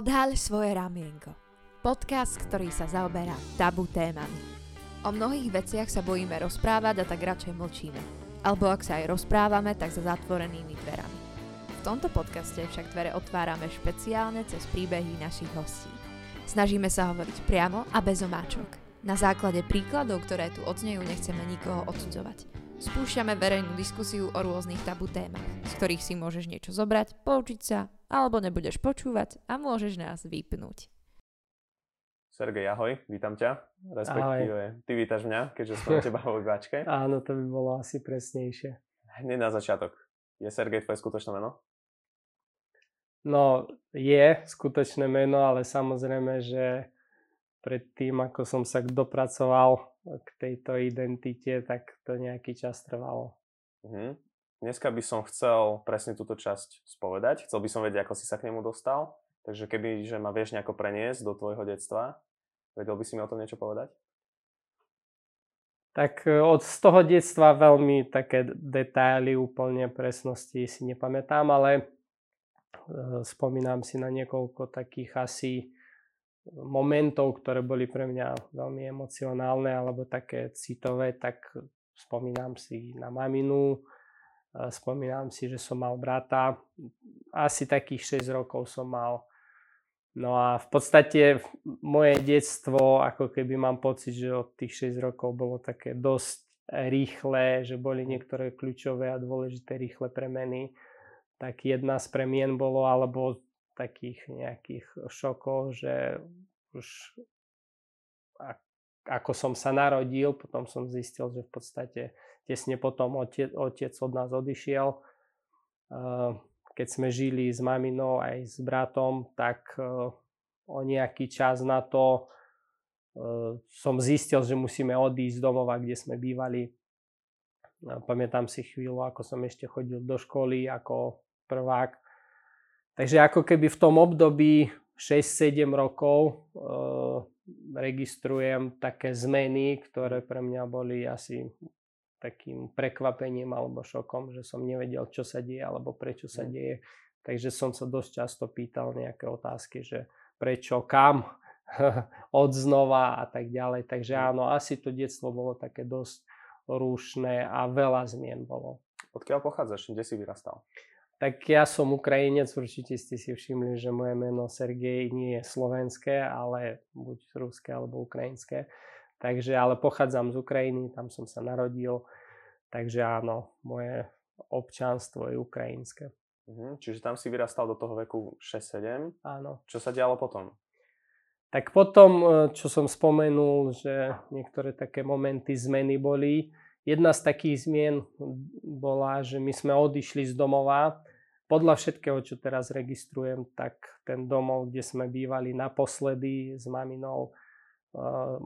Odhaľ svoje ramienko. Podcast, ktorý sa zaoberá tabu témami. O mnohých veciach sa bojíme rozprávať a tak radšej mlčíme. Alebo ak sa aj rozprávame, tak za zatvorenými dverami. V tomto podcaste však dvere otvárame špeciálne cez príbehy našich hostí. Snažíme sa hovoriť priamo a bez omáčok. Na základe príkladov, ktoré tu odznejú, nechceme nikoho odsudzovať. Spúšťame verejnú diskusiu o rôznych tabu témach, z ktorých si môžeš niečo zobrať, poučiť sa alebo nebudeš počúvať a môžeš nás vypnúť. Sergej, ahoj, vítam ťa. Respektíve, ahoj. ty vítaš mňa, keďže som teba vo vybačke. Áno, to by bolo asi presnejšie. Hneď na začiatok. Je Sergej tvoje skutočné meno? No, je skutočné meno, ale samozrejme, že predtým, ako som sa dopracoval k tejto identite, tak to nejaký čas trvalo. Mhm. Dneska by som chcel presne túto časť spovedať. Chcel by som vedieť, ako si sa k nemu dostal. Takže keby, že ma vieš nejako preniesť do tvojho detstva, vedel by si mi o tom niečo povedať? Tak e, od z toho detstva veľmi také detaily, úplne presnosti si nepamätám, ale e, spomínam si na niekoľko takých asi momentov, ktoré boli pre mňa veľmi emocionálne alebo také citové, tak spomínam si na maminu, Spomínam si, že som mal brata, asi takých 6 rokov som mal. No a v podstate moje detstvo, ako keby mám pocit, že od tých 6 rokov bolo také dosť rýchle, že boli niektoré kľúčové a dôležité rýchle premeny. Tak jedna z premien bolo, alebo takých nejakých šokov, že už ako som sa narodil, potom som zistil, že v podstate tesne potom otec, otec od nás odišiel. Keď sme žili s maminou aj s bratom, tak o nejaký čas na to som zistil, že musíme odísť z domova, kde sme bývali. Pamätám si chvíľu, ako som ešte chodil do školy ako prvák. Takže ako keby v tom období 6-7 rokov registrujem také zmeny, ktoré pre mňa boli asi takým prekvapením alebo šokom, že som nevedel, čo sa deje alebo prečo sa mm. deje. Takže som sa dosť často pýtal nejaké otázky, že prečo, kam, od znova a tak ďalej. Takže mm. áno, asi to detstvo bolo také dosť rúšne a veľa zmien bolo. Odkiaľ pochádzaš? Kde si vyrastal? Tak ja som Ukrajinec, určite ste si všimli, že moje meno Sergej nie je slovenské, ale buď ruské alebo ukrajinské. Takže, ale pochádzam z Ukrajiny, tam som sa narodil, takže áno, moje občanstvo je ukrajinské. Mhm, čiže tam si vyrastal do toho veku 6-7. Áno. Čo sa dialo potom? Tak potom, e, čo som spomenul, že niektoré také momenty zmeny boli. Jedna z takých zmien bola, že my sme odišli z domova. Podľa všetkého, čo teraz registrujem, tak ten domov, kde sme bývali naposledy s maminou,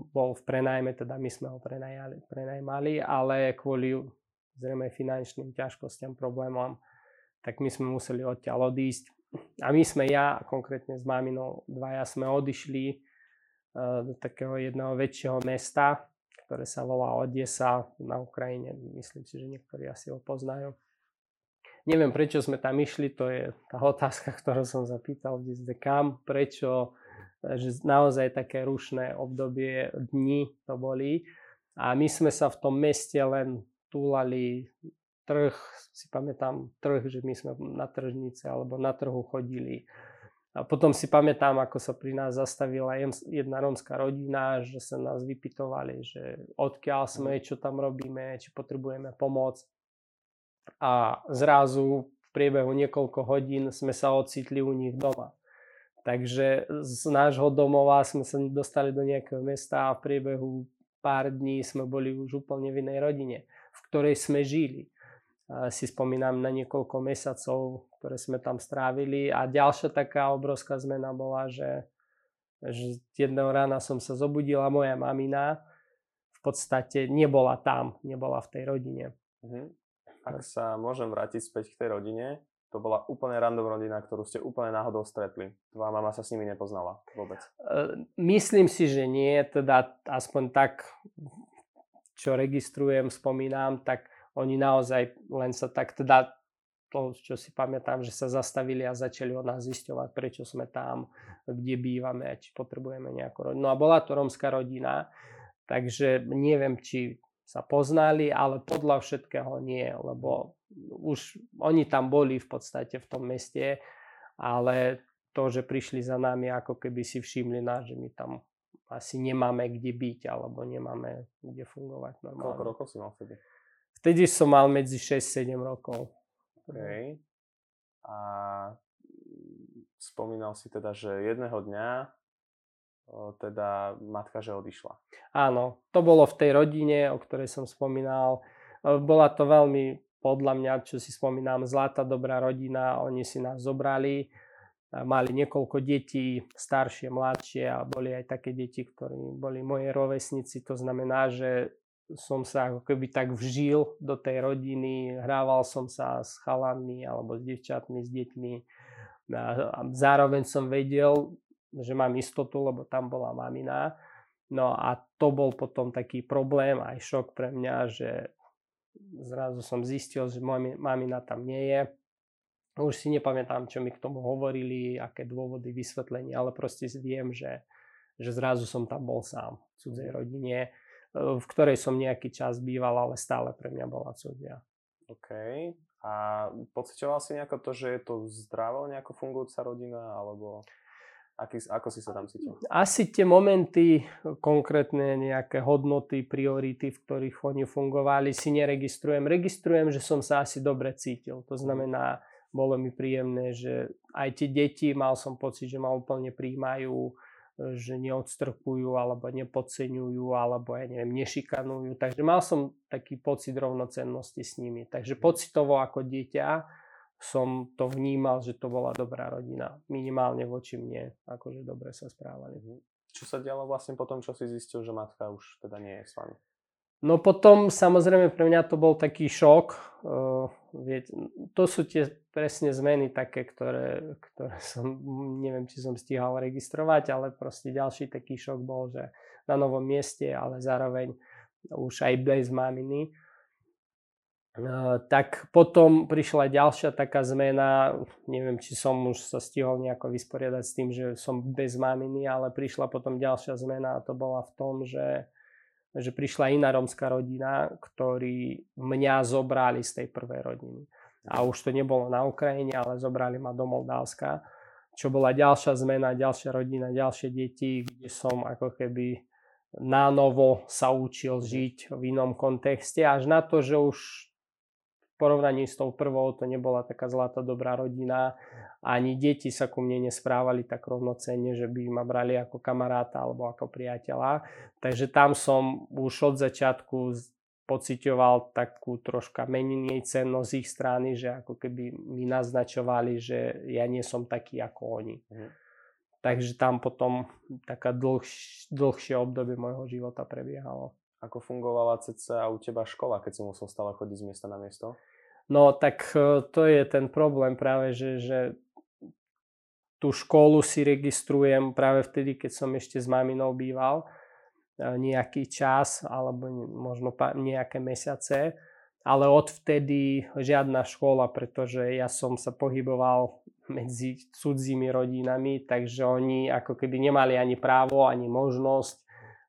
bol v prenajme, teda my sme ho prenajali, prenajmali, ale kvôli zrejme finančným ťažkostiam, problémom, tak my sme museli odtiaľ odísť. A my sme, ja konkrétne s maminou, dvaja sme odišli do takého jedného väčšieho mesta, ktoré sa volá Odesa na Ukrajine. Myslím si, že niektorí asi ho poznajú. Neviem, prečo sme tam išli, to je tá otázka, ktorú som zapýtal v kam, prečo že naozaj také rušné obdobie dní to boli. A my sme sa v tom meste len túlali trh, si pamätám trh, že my sme na tržnice alebo na trhu chodili. A potom si pamätám, ako sa pri nás zastavila jedna rómska rodina, že sa nás vypitovali, že odkiaľ sme, čo tam robíme, či potrebujeme pomoc. A zrazu v priebehu niekoľko hodín sme sa ocitli u nich doma. Takže z nášho domova sme sa dostali do nejakého mesta a v priebehu pár dní sme boli už úplne v inej rodine, v ktorej sme žili. Si spomínam na niekoľko mesiacov, ktoré sme tam strávili a ďalšia taká obrovská zmena bola, že, že jedného rána som sa zobudila, moja mamina v podstate nebola tam, nebola v tej rodine. Mhm. Ak sa môžem vrátiť späť k tej rodine, to bola úplne random rodina, ktorú ste úplne náhodou stretli. Tvoja mama sa s nimi nepoznala vôbec. E, myslím si, že nie, teda aspoň tak, čo registrujem, spomínam, tak oni naozaj len sa tak, teda to, čo si pamätám, že sa zastavili a začali od nás zisťovať, prečo sme tam, kde bývame či potrebujeme nejakú rodinu. No a bola to rómska rodina, takže neviem, či sa poznali, ale podľa všetkého nie, lebo už oni tam boli v podstate v tom meste, ale to, že prišli za nami, ako keby si všimli nás, že my tam asi nemáme kde byť, alebo nemáme kde fungovať normálne. Koľko rokov si mal vtedy? Vtedy som mal medzi 6-7 rokov. Okay. A spomínal si teda, že jedného dňa teda matka, že odišla. Áno, to bolo v tej rodine, o ktorej som spomínal. Bola to veľmi, podľa mňa, čo si spomínam, zlatá, dobrá rodina. Oni si nás zobrali, mali niekoľko detí, staršie, mladšie a boli aj také deti, ktorí boli moje rovesníci. To znamená, že som sa ako keby tak vžil do tej rodiny, hrával som sa s chalami alebo s devčatmi, s deťmi. A zároveň som vedel, že mám istotu, lebo tam bola mamina. No a to bol potom taký problém, aj šok pre mňa, že zrazu som zistil, že mamina tam nie je. Už si nepamätám, čo mi k tomu hovorili, aké dôvody, vysvetlenia, ale proste viem, že, že zrazu som tam bol sám v cudzej mhm. rodine v ktorej som nejaký čas býval, ale stále pre mňa bola cudzia. OK. A pocitoval si nejako to, že je to zdravo, nejako fungujúca rodina, alebo aký, ako si sa tam cítil? Asi tie momenty, konkrétne nejaké hodnoty, priority, v ktorých oni fungovali, si neregistrujem. Registrujem, že som sa asi dobre cítil. To mhm. znamená, bolo mi príjemné, že aj tie deti, mal som pocit, že ma úplne príjmajú, že neodstrkujú alebo nepodceňujú alebo ja neviem, nešikanujú. Takže mal som taký pocit rovnocennosti s nimi. Takže pocitovo ako dieťa som to vnímal, že to bola dobrá rodina. Minimálne voči mne, akože dobre sa správali. Mhm. Čo sa dialo vlastne potom, čo si zistil, že matka už teda nie je s vami? No potom samozrejme pre mňa to bol taký šok. Uh, viete, to sú tie presne zmeny také, ktoré, ktoré som, neviem, či som stíhal registrovať, ale proste ďalší taký šok bol, že na novom mieste, ale zároveň už aj bez maminy. Tak potom prišla ďalšia taká zmena, neviem, či som už sa stihol nejako vysporiadať s tým, že som bez maminy, ale prišla potom ďalšia zmena a to bola v tom, že že prišla iná rómska rodina, ktorí mňa zobrali z tej prvej rodiny. A už to nebolo na Ukrajine, ale zobrali ma do Moldavska, čo bola ďalšia zmena, ďalšia rodina, ďalšie deti, kde som ako keby na novo sa učil žiť v inom kontexte, až na to, že už porovnaní s tou prvou to nebola taká zlatá dobrá rodina. Ani deti sa ku mne nesprávali tak rovnocenne, že by ma brali ako kamaráta alebo ako priateľa. Takže tam som už od začiatku pocitoval takú troška menej cennosť ich strany, že ako keby mi naznačovali, že ja nie som taký ako oni. Mhm. Takže tam potom taká dlhš, dlhšie obdobie môjho života prebiehalo. Ako fungovala cca u teba škola, keď si musel stále chodiť z miesta na miesto? No tak e, to je ten problém práve, že, že tú školu si registrujem práve vtedy, keď som ešte s maminou býval e, nejaký čas alebo možno nejaké mesiace, ale odvtedy žiadna škola, pretože ja som sa pohyboval medzi cudzími rodinami, takže oni ako keby nemali ani právo, ani možnosť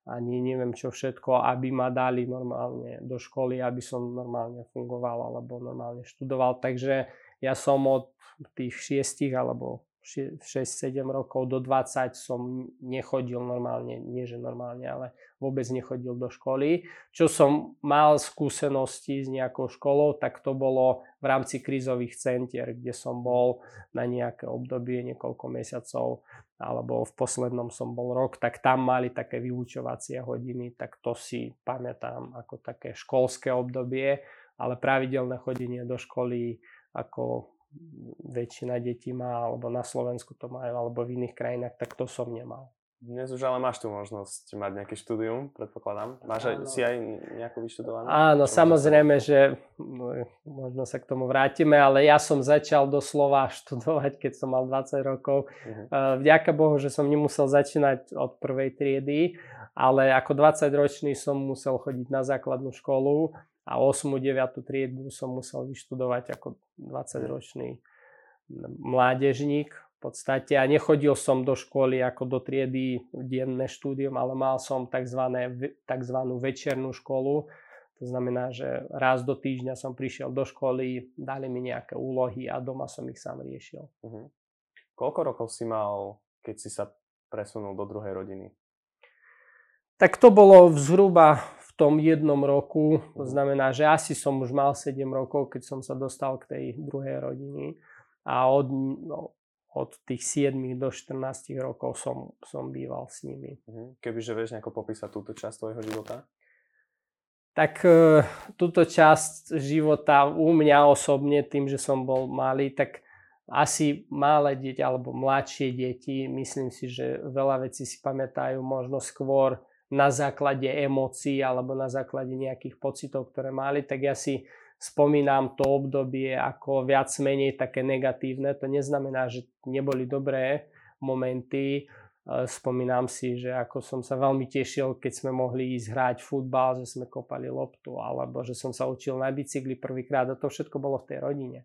ani neviem čo všetko, aby ma dali normálne do školy, aby som normálne fungoval alebo normálne študoval. Takže ja som od tých 6 alebo 6-7 rokov do 20 som nechodil normálne, nie že normálne, ale vôbec nechodil do školy. Čo som mal skúsenosti s nejakou školou, tak to bolo v rámci krízových centier, kde som bol na nejaké obdobie, niekoľko mesiacov, alebo v poslednom som bol rok, tak tam mali také vyučovacie hodiny, tak to si pamätám ako také školské obdobie, ale pravidelné chodenie do školy ako väčšina detí má, alebo na Slovensku to majú, alebo v iných krajinách, tak to som nemal. Dnes už ale máš tu možnosť mať nejaké štúdium, predpokladám. Máš aj, si aj nejakú vyštudovanú? Áno, samozrejme, že no, možno sa k tomu vrátime, ale ja som začal doslova študovať, keď som mal 20 rokov. Uh-huh. Vďaka Bohu, že som nemusel začínať od prvej triedy, ale ako 20 ročný som musel chodiť na základnú školu a 8. 9. triedu som musel vyštudovať ako 20-ročný mládežník v podstate a nechodil som do školy ako do triedy denné štúdium, ale mal som tzv. tzv. večernú školu. To znamená, že raz do týždňa som prišiel do školy, dali mi nejaké úlohy a doma som ich sám riešil. Uh-huh. Koľko rokov si mal, keď si sa presunul do druhej rodiny? Tak to bolo zhruba v tom jednom roku. To mhm. znamená, že asi som už mal 7 rokov, keď som sa dostal k tej druhej rodiny. A od, no, od tých 7 do 14 rokov som, som býval s nimi. Mhm. Kebyže vieš nejako popísať túto časť tvojho života? Tak e, túto časť života u mňa osobne, tým, že som bol malý, tak asi malé dieťa alebo mladšie deti, myslím si, že veľa vecí si pamätajú možno skôr na základe emócií alebo na základe nejakých pocitov, ktoré mali, tak ja si spomínam to obdobie ako viac menej také negatívne. To neznamená, že neboli dobré momenty. E, spomínam si, že ako som sa veľmi tešil, keď sme mohli ísť hrať futbal, že sme kopali loptu, alebo že som sa učil na bicykli prvýkrát a to všetko bolo v tej rodine.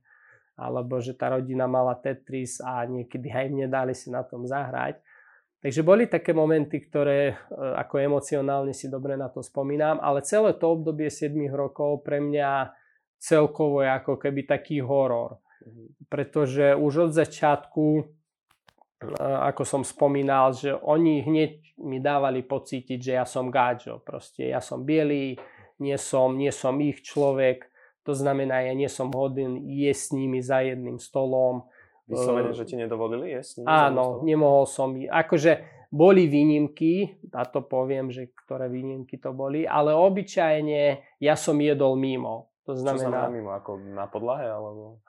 Alebo že tá rodina mala Tetris a niekedy aj mne dali si na tom zahrať. Takže boli také momenty, ktoré e, ako emocionálne si dobre na to spomínam, ale celé to obdobie 7 rokov pre mňa celkovo je ako keby taký horor. Mhm. Pretože už od začiatku, e, ako som spomínal, že oni hneď mi dávali pocítiť, že ja som gáčo. Proste ja som bielý, nie som, nie som ich človek. To znamená, ja nie som hodný jesť s nimi za jedným stolom Vyslovene, že ti nedovolili jesť? Áno, nemohol som. Akože boli výnimky, a to poviem, že ktoré výnimky to boli, ale obyčajne ja som jedol mimo. To znamená... Čo znamená mimo? Ako na podlahe? Alebo...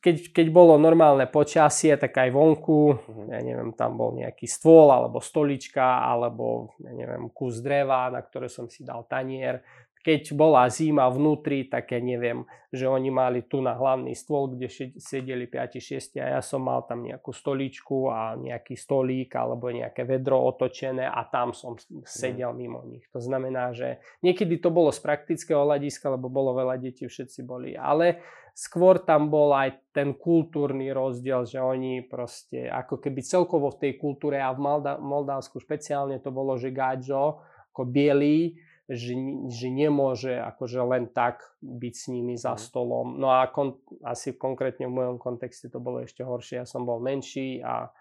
Keď, keď bolo normálne počasie, tak aj vonku, uh-huh. ja neviem, tam bol nejaký stôl, alebo stolička, alebo ja neviem, kus dreva, na ktoré som si dal tanier keď bola zima vnútri, tak ja neviem, že oni mali tu na hlavný stôl, kde sedeli 5-6 a ja som mal tam nejakú stoličku a nejaký stolík alebo nejaké vedro otočené a tam som sedel mimo nich. To znamená, že niekedy to bolo z praktického hľadiska, lebo bolo veľa detí, všetci boli, ale skôr tam bol aj ten kultúrny rozdiel, že oni proste ako keby celkovo v tej kultúre a v Moldavsku špeciálne to bolo, že gáčo ako bielý, že, že nemôže akože len tak byť s nimi za mhm. stolom. No a kon, asi konkrétne v mojom kontexte to bolo ešte horšie. Ja som bol menší a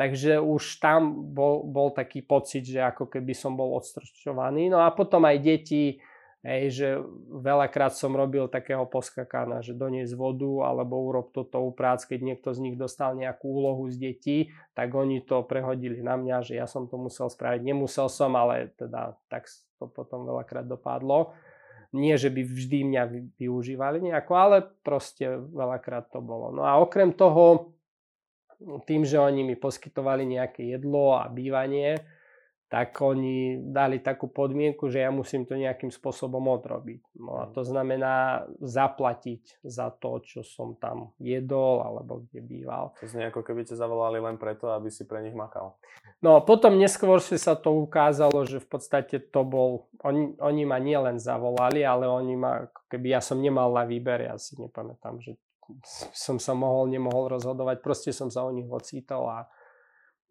takže už tam bol, bol taký pocit, že ako keby som bol odstrčovaný. No a potom aj deti, Hej, že veľakrát som robil takého poskakana, že doniesť vodu alebo urob toto u prác, keď niekto z nich dostal nejakú úlohu z detí, tak oni to prehodili na mňa, že ja som to musel spraviť. Nemusel som, ale teda tak to potom veľakrát dopadlo. Nie, že by vždy mňa využívali nejako, ale proste veľakrát to bolo. No a okrem toho, tým, že oni mi poskytovali nejaké jedlo a bývanie, tak oni dali takú podmienku, že ja musím to nejakým spôsobom odrobiť. No a to znamená zaplatiť za to, čo som tam jedol alebo kde býval. To znie ako keby ťa zavolali len preto, aby si pre nich makal. No potom neskôr si sa to ukázalo, že v podstate to bol, oni, oni ma nielen zavolali, ale oni ma, keby ja som nemal na výber, ja si nepamätám, že som sa mohol, nemohol rozhodovať, proste som sa o nich ocítal a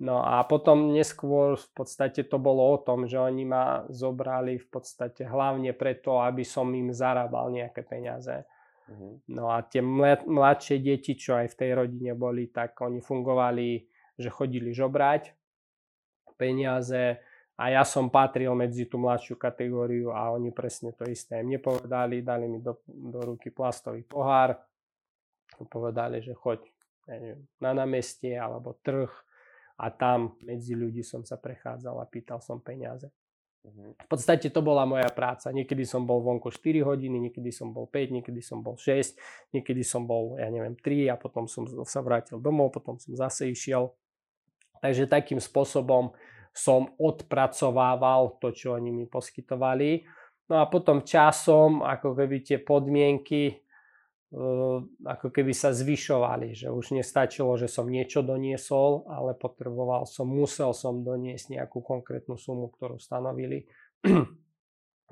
No a potom neskôr v podstate to bolo o tom, že oni ma zobrali v podstate hlavne preto, aby som im zarábal nejaké peniaze. Uh-huh. No a tie mladšie deti, čo aj v tej rodine boli, tak oni fungovali, že chodili žobrať peniaze a ja som patril medzi tú mladšiu kategóriu a oni presne to isté im nepovedali, dali mi do, do ruky plastový pohár, povedali, že choď neviem, na námestie alebo trh, a tam medzi ľudí som sa prechádzal a pýtal som peniaze. Mhm. V podstate to bola moja práca. Niekedy som bol vonku 4 hodiny, niekedy som bol 5, niekedy som bol 6, niekedy som bol, ja neviem, 3 a potom som sa vrátil domov, potom som zase išiel. Takže takým spôsobom som odpracovával to, čo oni mi poskytovali. No a potom časom, ako keby tie podmienky ako keby sa zvyšovali, že už nestačilo, že som niečo doniesol, ale potreboval som, musel som doniesť nejakú konkrétnu sumu, ktorú stanovili.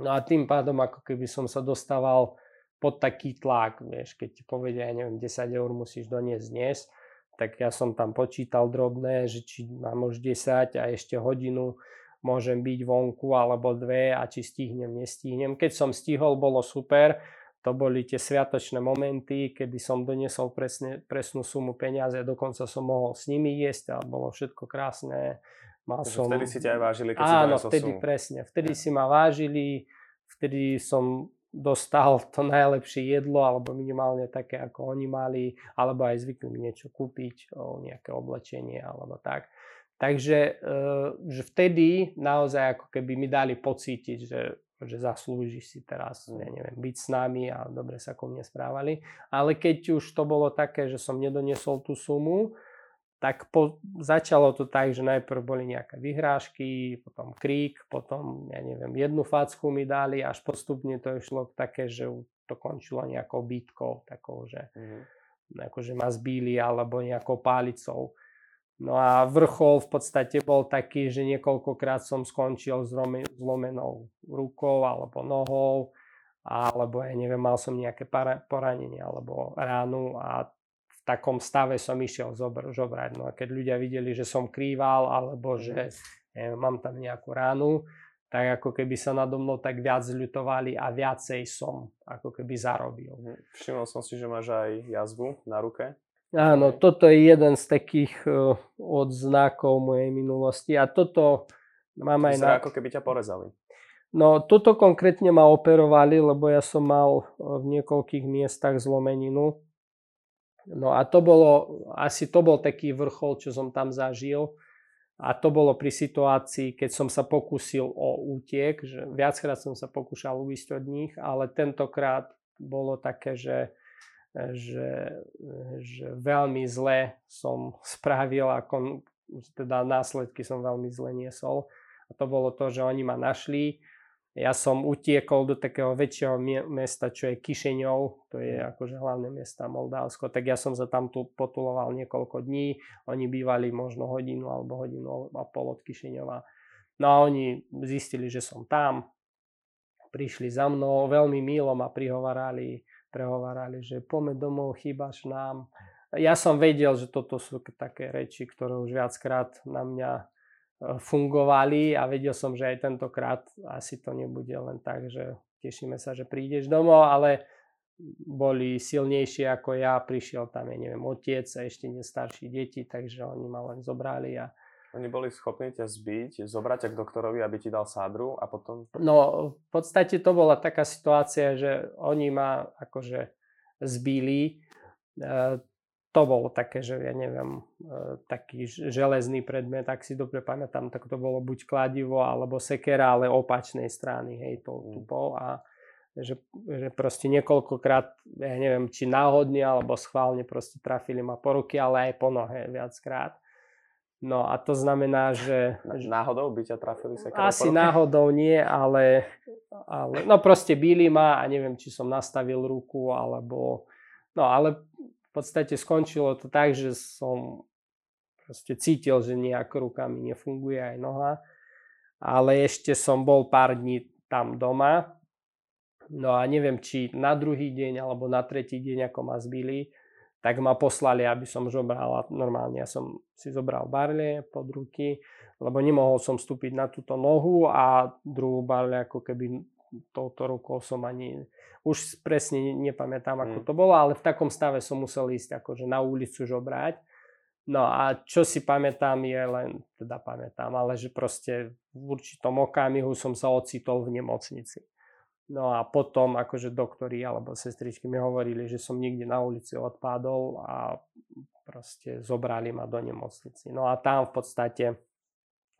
No a tým pádom ako keby som sa dostával pod taký tlak, vieš, keď ti povedia, ja neviem, 10 eur musíš doniesť dnes, tak ja som tam počítal drobné, že či mám už 10 a ešte hodinu môžem byť vonku alebo dve a či stihnem, nestihnem. Keď som stihol, bolo super. To boli tie sviatočné momenty, kedy som doniesol presne, presnú sumu peniaze dokonca som mohol s nimi jesť a bolo všetko krásne. Mal som... Vtedy si ťa aj vážili, keď Áno, si vtedy sumu. presne. Vtedy si ma vážili, vtedy som dostal to najlepšie jedlo, alebo minimálne také, ako oni mali, alebo aj zvykli mi niečo kúpiť, nejaké oblečenie, alebo tak. Takže e, že vtedy naozaj ako keby mi dali pocítiť, že, že zaslúžiš si teraz, ja mm. neviem, byť s nami a dobre sa ku mne správali. Ale keď už to bolo také, že som nedoniesol tú sumu, tak po, začalo to tak, že najprv boli nejaké vyhrážky, potom krík, potom, ja neviem, jednu facku mi dali, až postupne to išlo také, že to končilo nejakou bytkou, takou, že mm-hmm. akože ma zbíli alebo nejakou pálicou. No a vrchol v podstate bol taký, že niekoľkokrát som skončil zlomenou rukou alebo nohou, alebo ja neviem, mal som nejaké poranenie alebo ránu a takom stave som išiel zobr- žobrať. No a keď ľudia videli, že som krýval alebo že neviem, mám tam nejakú ránu, tak ako keby sa nado mnou tak viac ľutovali a viacej som ako keby zarobil. Mhm. Všimol som si, že máš aj jazvu na ruke. Áno, toto je jeden z takých uh, odznakov mojej minulosti a toto mám aj na... ako keby ťa porezali. No toto konkrétne ma operovali, lebo ja som mal v niekoľkých miestach zlomeninu No a to bolo, asi to bol taký vrchol, čo som tam zažil. A to bolo pri situácii, keď som sa pokúsil o útiek, že viackrát som sa pokúšal uísť od nich, ale tentokrát bolo také, že, že, že veľmi zle som spravil a kon, teda následky som veľmi zle niesol. A to bolo to, že oni ma našli, ja som utiekol do takého väčšieho mesta, čo je Kišeňov, to je akože hlavné mesta Moldavsko, tak ja som sa tam tu potuloval niekoľko dní, oni bývali možno hodinu alebo hodinu a pol od Kišeňova. No a oni zistili, že som tam, prišli za mnou, veľmi milo ma prihovarali, prehovarali, že poďme domov, chýbaš nám. Ja som vedel, že toto sú také reči, ktoré už viackrát na mňa fungovali a vedel som, že aj tentokrát asi to nebude len tak, že tešíme sa, že prídeš domov, ale boli silnejšie ako ja, prišiel tam, ja neviem, otec a ešte nestarší deti, takže oni ma len zobrali a oni boli schopní ťa zbiť, zobrať ťa k doktorovi, aby ti dal sádru a potom... No, v podstate to bola taká situácia, že oni ma akože zbili. E, to bolo také, že ja neviem, e, taký železný predmet, ak si dobre pamätám, tak to bolo buď kladivo alebo sekera, ale opačnej strany, hej, to mm. tupou a že, že proste niekoľkokrát, ja neviem, či náhodne alebo schválne proste trafili ma po ruky, ale aj po nohe viackrát. No a to znamená, že... Náhodou by ťa trafili sekerou Asi náhodou nie, ale, ale... No proste bíli ma a neviem, či som nastavil ruku alebo... No ale v podstate skončilo to tak, že som proste cítil, že nejak ruka mi nefunguje aj noha. Ale ešte som bol pár dní tam doma. No a neviem, či na druhý deň alebo na tretí deň, ako ma zbili, tak ma poslali, aby som žobral. Normálne ja som si zobral barle pod ruky, lebo nemohol som vstúpiť na túto nohu a druhú barle ako keby touto rukou som ani, už presne nepamätám, ako mm. to bolo, ale v takom stave som musel ísť akože na ulicu žobrať. No a čo si pamätám je len, teda pamätám, ale že proste v určitom okamihu som sa ocitol v nemocnici. No a potom akože doktori alebo sestričky mi hovorili, že som niekde na ulici odpadol a proste zobrali ma do nemocnici. No a tam v podstate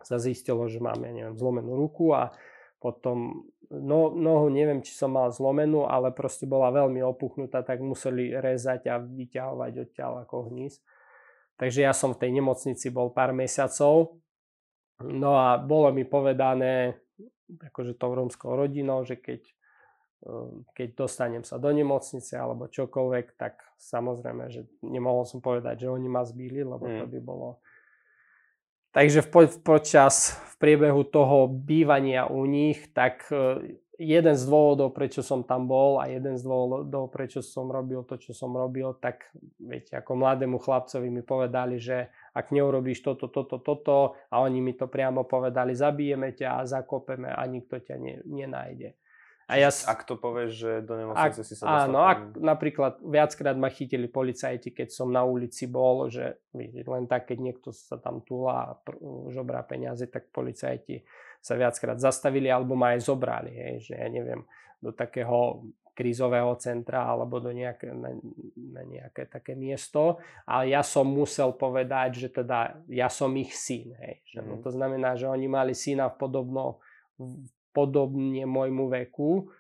sa zistilo, že mám, ja neviem, zlomenú ruku a potom no, nohu neviem, či som mal zlomenú, ale proste bola veľmi opuchnutá, tak museli rezať a vyťahovať odtiaľ ako hníz. Takže ja som v tej nemocnici bol pár mesiacov. No a bolo mi povedané, akože tou rómskou rodinou, že keď, ehm, keď dostanem sa do nemocnice alebo čokoľvek, tak samozrejme, že nemohol som povedať, že oni ma zbili, lebo to mm. by bolo Takže v, počas, v priebehu toho bývania u nich, tak e, jeden z dôvodov, prečo som tam bol a jeden z dôvodov, prečo som robil to, čo som robil, tak viete, ako mladému chlapcovi mi povedali, že ak neurobíš toto, toto, toto a oni mi to priamo povedali, zabijeme ťa a zakopeme a nikto ťa ne, nenájde. A ja, ak to povieš, že do nemocnice si sa dostal... Áno, ak napríklad viackrát ma chytili policajti, keď som na ulici bol, že len tak, keď niekto sa tam túla a žobrá peniaze, tak policajti sa viackrát zastavili alebo ma aj zobrali, hej, že ja neviem, do takého krízového centra alebo do nejaké, na, na nejaké také miesto. Ale ja som musel povedať, že teda ja som ich syn. Hej. Že, no, mhm. to znamená, že oni mali syna v podobno, podobne môjmu veku,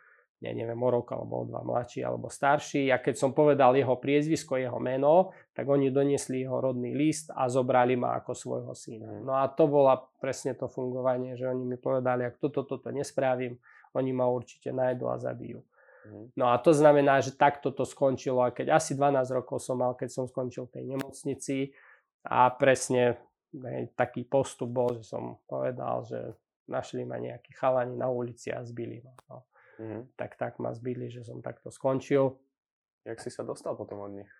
ja neviem, o rok alebo o dva mladší alebo starší. A keď som povedal jeho priezvisko, jeho meno, tak oni doniesli jeho rodný list a zobrali ma ako svojho syna. No a to bola presne to fungovanie, že oni mi povedali, ak toto, toto nespravím, oni ma určite nájdu a zabijú. No a to znamená, že takto to skončilo. A keď asi 12 rokov som mal, keď som skončil v tej nemocnici a presne hej, taký postup bol, že som povedal, že našli ma nejakí chalani na ulici a zbili ma. No. Mm-hmm. Tak tak ma zbili, že som takto skončil. Jak si sa dostal potom od nich?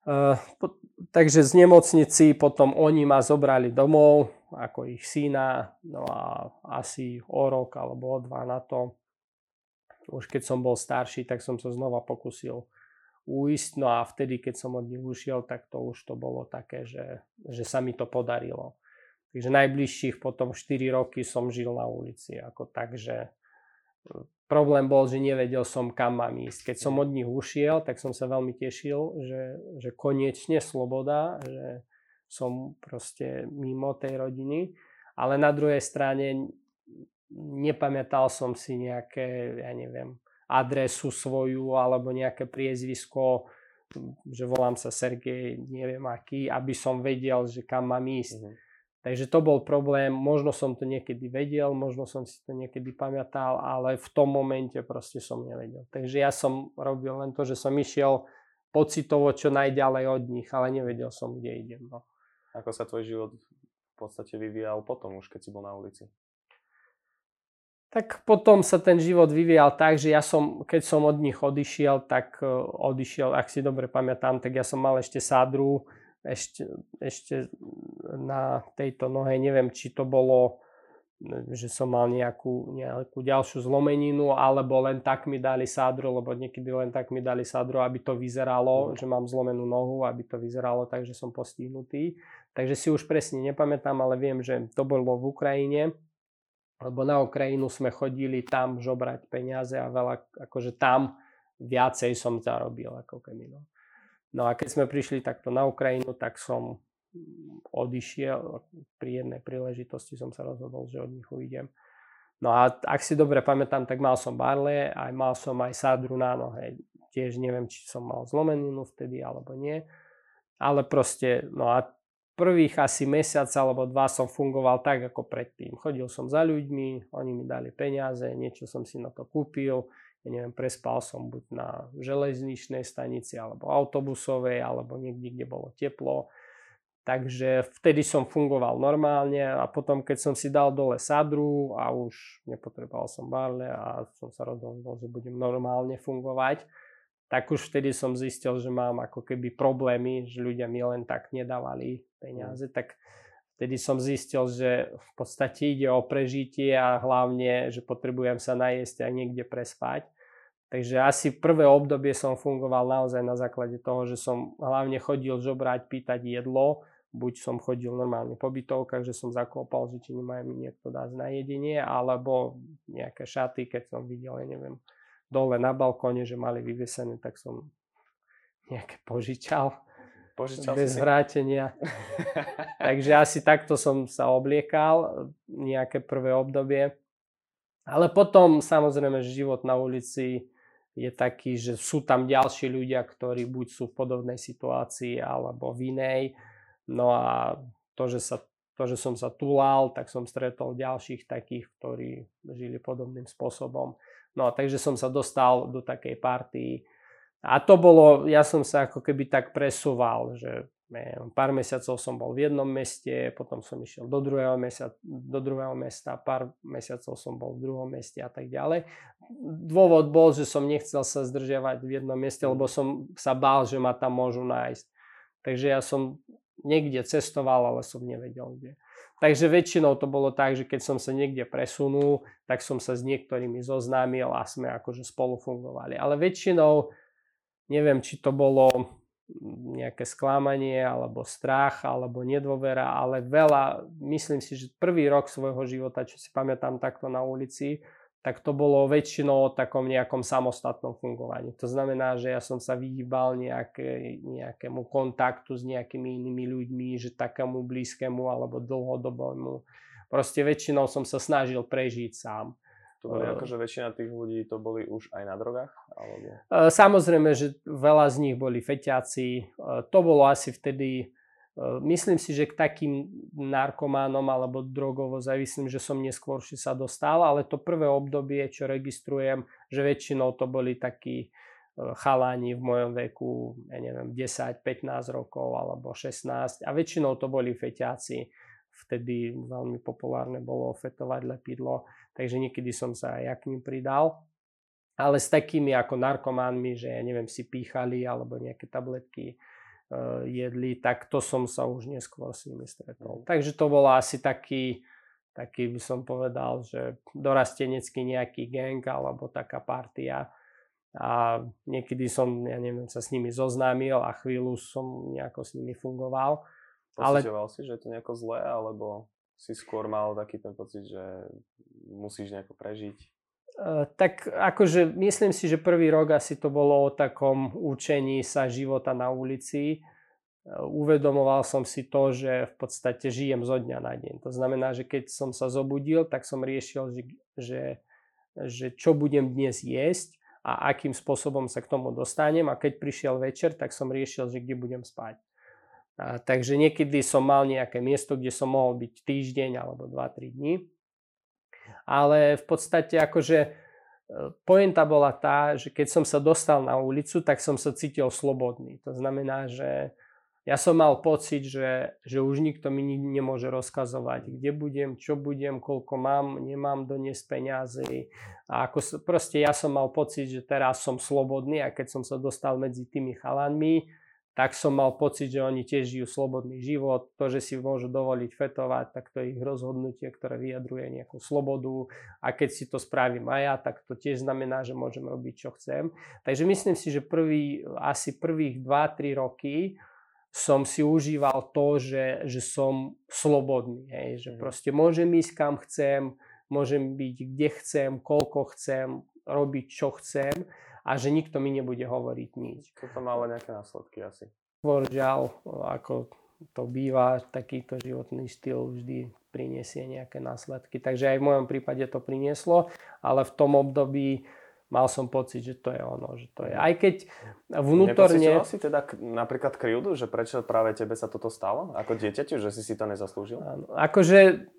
Uh, po, takže z nemocnici potom oni ma zobrali domov ako ich syna, no a asi o rok alebo o dva na to, už keď som bol starší, tak som sa znova pokusil uísť, no a vtedy, keď som od nich ušiel, tak to už to bolo také, že, že sa mi to podarilo. Takže najbližších potom 4 roky som žil na ulici, ako tak, že problém bol, že nevedel som, kam mám ísť. Keď som od nich ušiel, tak som sa veľmi tešil, že, že konečne sloboda, že som proste mimo tej rodiny. Ale na druhej strane nepamätal som si nejaké, ja neviem, adresu svoju alebo nejaké priezvisko, že volám sa Sergej, neviem aký, aby som vedel, že kam mám ísť. Mm-hmm Takže to bol problém, možno som to niekedy vedel, možno som si to niekedy pamätal, ale v tom momente proste som nevedel. Takže ja som robil len to, že som išiel pocitovo čo najďalej od nich, ale nevedel som, kde idem. No. Ako sa tvoj život v podstate vyvíjal potom už, keď si bol na ulici? Tak potom sa ten život vyvíjal tak, že ja som, keď som od nich odišiel, tak e, odišiel, ak si dobre pamätám, tak ja som mal ešte sádru, ešte, ešte na tejto nohe, neviem, či to bolo, že som mal nejakú, nejakú ďalšiu zlomeninu, alebo len tak mi dali sádro, lebo niekedy len tak mi dali sádro, aby to vyzeralo, mm. že mám zlomenú nohu, aby to vyzeralo tak, že som postihnutý. Takže si už presne nepamätám, ale viem, že to bolo v Ukrajine, lebo na Ukrajinu sme chodili tam žobrať peniaze a veľa, akože tam viacej som zarobil ako keby. No. No a keď sme prišli takto na Ukrajinu, tak som odišiel, pri jednej príležitosti som sa rozhodol, že od nich uvidím. No a ak si dobre pamätám, tak mal som barle, aj mal som aj sádru na nohe. Tiež neviem, či som mal zlomeninu vtedy alebo nie. Ale proste, no a prvých asi mesiac alebo dva som fungoval tak ako predtým. Chodil som za ľuďmi, oni mi dali peniaze, niečo som si na to kúpil, ja neviem, prespal som buď na železničnej stanici, alebo autobusovej, alebo niekde, kde bolo teplo. Takže vtedy som fungoval normálne a potom, keď som si dal dole sadru a už nepotreboval som barle a som sa rozhodol, že budem normálne fungovať, tak už vtedy som zistil, že mám ako keby problémy, že ľudia mi len tak nedávali peniaze, tak vtedy som zistil, že v podstate ide o prežitie a hlavne, že potrebujem sa najesť a niekde prespať. Takže asi prvé obdobie som fungoval naozaj na základe toho, že som hlavne chodil žobrať, pýtať jedlo, buď som chodil normálne po bytovkách, že som zakopal, že či nemajú mi niekto dať na jedenie, alebo nejaké šaty, keď som videl, ja neviem, dole na balkóne, že mali vyvesené, tak som nejaké požičal. Požičal bez si vrátenia. Takže asi takto som sa obliekal nejaké prvé obdobie. Ale potom samozrejme, že život na ulici je taký, že sú tam ďalší ľudia, ktorí buď sú v podobnej situácii alebo v inej. No a to, že, sa, to, že som sa tulal, tak som stretol ďalších takých, ktorí žili podobným spôsobom. No takže som sa dostal do takej partii a to bolo, ja som sa ako keby tak presúval, že pár mesiacov som bol v jednom meste, potom som išiel do druhého, mesiac, do druhého mesta, pár mesiacov som bol v druhom meste a tak ďalej. Dôvod bol, že som nechcel sa zdržiavať v jednom meste, lebo som sa bál, že ma tam môžu nájsť. Takže ja som niekde cestoval, ale som nevedel kde. Takže väčšinou to bolo tak, že keď som sa niekde presunul, tak som sa s niektorými zoznámil a sme akože spolu fungovali. Ale väčšinou, neviem, či to bolo nejaké sklamanie, alebo strach, alebo nedôvera, ale veľa, myslím si, že prvý rok svojho života, čo si pamätám takto na ulici, tak to bolo väčšinou o takom nejakom samostatnom fungovaní. To znamená, že ja som sa vyhýbal nejaké, nejakému kontaktu s nejakými inými ľuďmi, že takému blízkemu alebo dlhodobému. Proste väčšinou som sa snažil prežiť sám. To boli uh, akože väčšina tých ľudí to boli už aj na drogách? Alebo... Uh, samozrejme, že veľa z nich boli feťáci. Uh, to bolo asi vtedy, myslím si, že k takým narkománom alebo drogovo závislým, že som neskôr sa dostal, ale to prvé obdobie, čo registrujem, že väčšinou to boli takí chalani v mojom veku, ja neviem, 10, 15 rokov alebo 16 a väčšinou to boli feťáci. Vtedy veľmi populárne bolo fetovať lepidlo takže niekedy som sa aj k ním pridal. Ale s takými ako narkománmi, že ja neviem, si píchali alebo nejaké tabletky jedli, tak to som sa už neskôr s nimi stretol. Mm. Takže to bolo asi taký, taký by som povedal, že dorastenecký nejaký gang alebo taká partia. A niekedy som, ja neviem, sa s nimi zoznámil a chvíľu som nejako s nimi fungoval. Pocitoval ale... si, že je to nejako zlé, alebo si skôr mal taký ten pocit, že musíš nejako prežiť? Uh, tak akože myslím si, že prvý rok asi to bolo o takom učení sa života na ulici. Uh, uvedomoval som si to, že v podstate žijem zo dňa na deň. To znamená, že keď som sa zobudil, tak som riešil, že, že, že čo budem dnes jesť a akým spôsobom sa k tomu dostanem. A keď prišiel večer, tak som riešil, že kde budem spať. A, takže niekedy som mal nejaké miesto, kde som mohol byť týždeň alebo 2-3 dní. Ale v podstate akože e, pointa bola tá, že keď som sa dostal na ulicu, tak som sa cítil slobodný. To znamená, že ja som mal pocit, že, že už nikto mi nemôže rozkazovať, kde budem, čo budem, koľko mám, nemám doniesť peniazy. A ako, proste ja som mal pocit, že teraz som slobodný a keď som sa dostal medzi tými chalanmi, tak som mal pocit, že oni tiež žijú slobodný život. To, že si môžu dovoliť fetovať, tak to je ich rozhodnutie, ktoré vyjadruje nejakú slobodu. A keď si to spravím aj ja, tak to tiež znamená, že môžem robiť, čo chcem. Takže myslím si, že prvý, asi prvých 2-3 roky som si užíval to, že, že som slobodný. Hej, že mhm. proste môžem ísť kam chcem, môžem byť kde chcem, koľko chcem, robiť čo chcem a že nikto mi nebude hovoriť nič. To má ale nejaké následky asi. Žiaľ, ako to býva, takýto životný štýl vždy priniesie nejaké následky. Takže aj v mojom prípade to prinieslo, ale v tom období mal som pocit, že to je ono, že to je. Aj keď vnútorne... si teda napríklad krivdu, že prečo práve tebe sa toto stalo? Ako dieťaťu, že si si to nezaslúžil? Áno, akože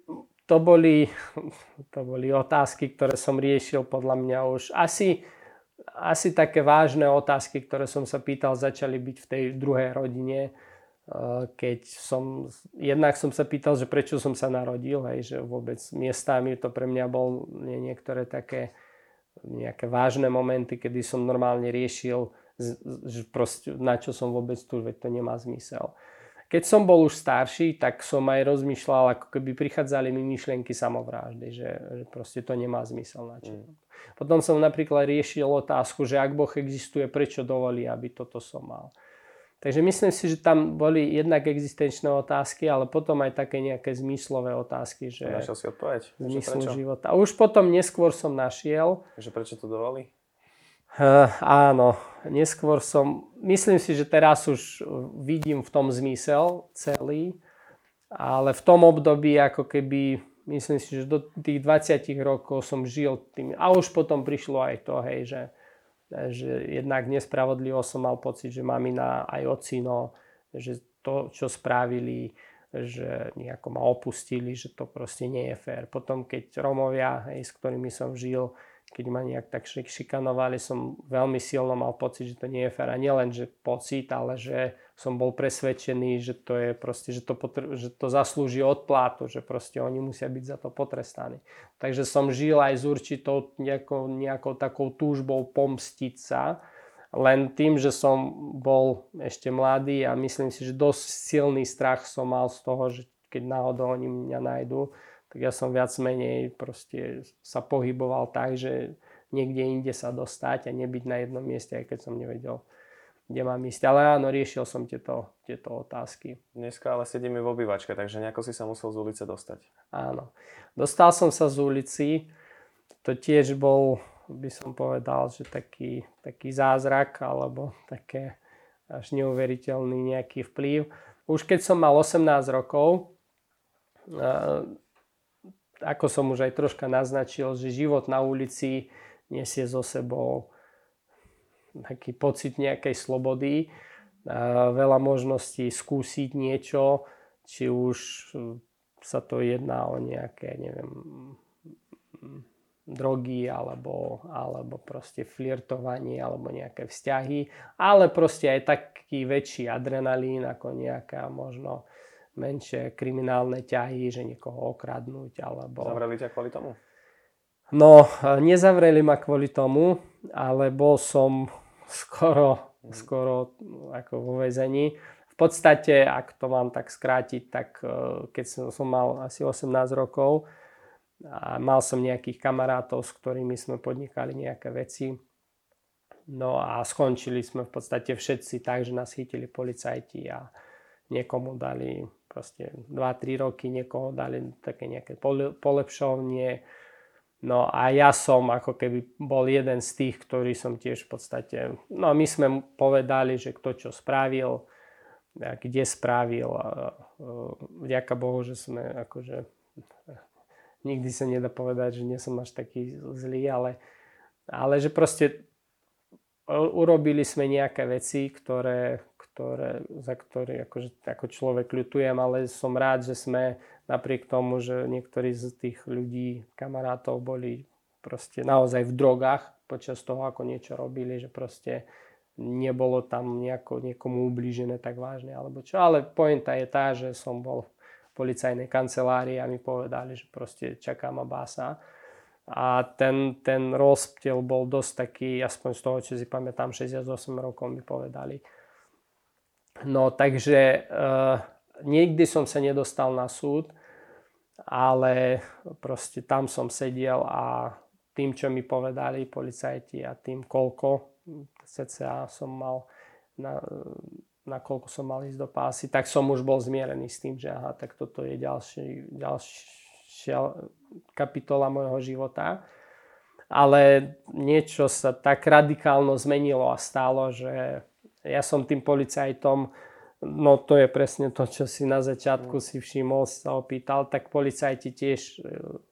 to boli, to boli otázky, ktoré som riešil podľa mňa už asi asi také vážne otázky, ktoré som sa pýtal, začali byť v tej druhej rodine, eh, keď som, jednak som sa pýtal, že prečo som sa narodil, hej, že vôbec miestami to pre mňa bol nie, niektoré také nejaké vážne momenty, kedy som normálne riešil, že proste, na čo som vôbec tu, veď to nemá zmysel. Keď som bol už starší, tak som aj rozmýšľal, ako keby prichádzali mi myšlienky samovráždy, že, že proste to nemá zmysel na čo. Mm. Potom som napríklad riešil otázku, že ak Boh existuje, prečo dovolí, aby toto som mal. Takže myslím si, že tam boli jednak existenčné otázky, ale potom aj také nejaké zmyslové otázky. Že našiel si odpoveď? Zmyslu života. A už potom neskôr som našiel. Že prečo to dovolí? Uh, áno, neskôr som, myslím si, že teraz už vidím v tom zmysel celý, ale v tom období ako keby, myslím si, že do tých 20 rokov som žil tým, a už potom prišlo aj to, hej, že, že jednak nespravodlivo som mal pocit, že mamina aj ocino, že to, čo spravili, že nejako ma opustili, že to proste nie je fér. Potom keď Romovia, hej, s ktorými som žil, keď ma nejak tak šikanovali, som veľmi silno mal pocit, že to nie je fér. A nielen, že pocit, ale že som bol presvedčený, že to je proste, že to, potr- že to zaslúži odplátu, že proste oni musia byť za to potrestaní. Takže som žil aj s určitou nejakou, nejakou takou túžbou pomstiť sa, len tým, že som bol ešte mladý a myslím si, že dosť silný strach som mal z toho, že keď náhodou oni mňa nájdu, tak ja som viac menej proste sa pohyboval tak, že niekde inde sa dostať a nebyť na jednom mieste, aj keď som nevedel, kde mám ísť. Ale áno, riešil som tieto, tieto otázky. Dneska ale sedíme v obývačke, takže nejako si sa musel z ulice dostať. Áno. Dostal som sa z ulici. To tiež bol, by som povedal, že taký, taký zázrak alebo také až neuveriteľný nejaký vplyv. Už keď som mal 18 rokov, ako som už aj troška naznačil, že život na ulici nesie so sebou taký pocit nejakej slobody, veľa možností skúsiť niečo, či už sa to jedná o nejaké, neviem, drogy alebo, alebo proste flirtovanie alebo nejaké vzťahy, ale proste aj taký väčší adrenalín ako nejaká možno menšie kriminálne ťahy, že niekoho okradnúť alebo... Zavreli ťa kvôli tomu? No, nezavreli ma kvôli tomu, ale bol som skoro, mhm. skoro ako vo väzení. V podstate, ak to mám tak skrátiť, tak e, keď som, som mal asi 18 rokov a mal som nejakých kamarátov, s ktorými sme podnikali nejaké veci, no a skončili sme v podstate všetci tak, že nás chytili policajti a niekomu dali proste 2-3 roky, niekoho dali také nejaké polepšovnie, No a ja som ako keby bol jeden z tých, ktorý som tiež v podstate, no my sme povedali, že kto čo spravil, kde spravil. Vďaka Bohu, že sme akože, nikdy sa nedá povedať, že nie som až taký zlý, ale, ale že proste urobili sme nejaké veci, ktoré, ktoré, za ktoré akože, ako človek ľutujem, ale som rád, že sme napriek tomu, že niektorí z tých ľudí, kamarátov boli proste naozaj v drogách počas toho, ako niečo robili, že proste nebolo tam nejako, niekomu ublížené tak vážne alebo čo. Ale pointa je tá, že som bol v policajnej kancelárii a mi povedali, že proste čaká ma bása. A ten, ten rozptiel bol dosť taký, aspoň z toho, čo si pamätám, 68 rokov mi povedali No takže uh, nikdy som sa nedostal na súd, ale proste tam som sedel a tým, čo mi povedali policajti a tým, koľko cca som mal, na, na koľko som mal ísť do pásy, tak som už bol zmierený s tým, že aha, tak toto je ďalší, ďalšia kapitola môjho života. Ale niečo sa tak radikálno zmenilo a stalo, že ja som tým policajtom, no to je presne to, čo si na začiatku si všimol, sa opýtal, tak policajti tiež, e,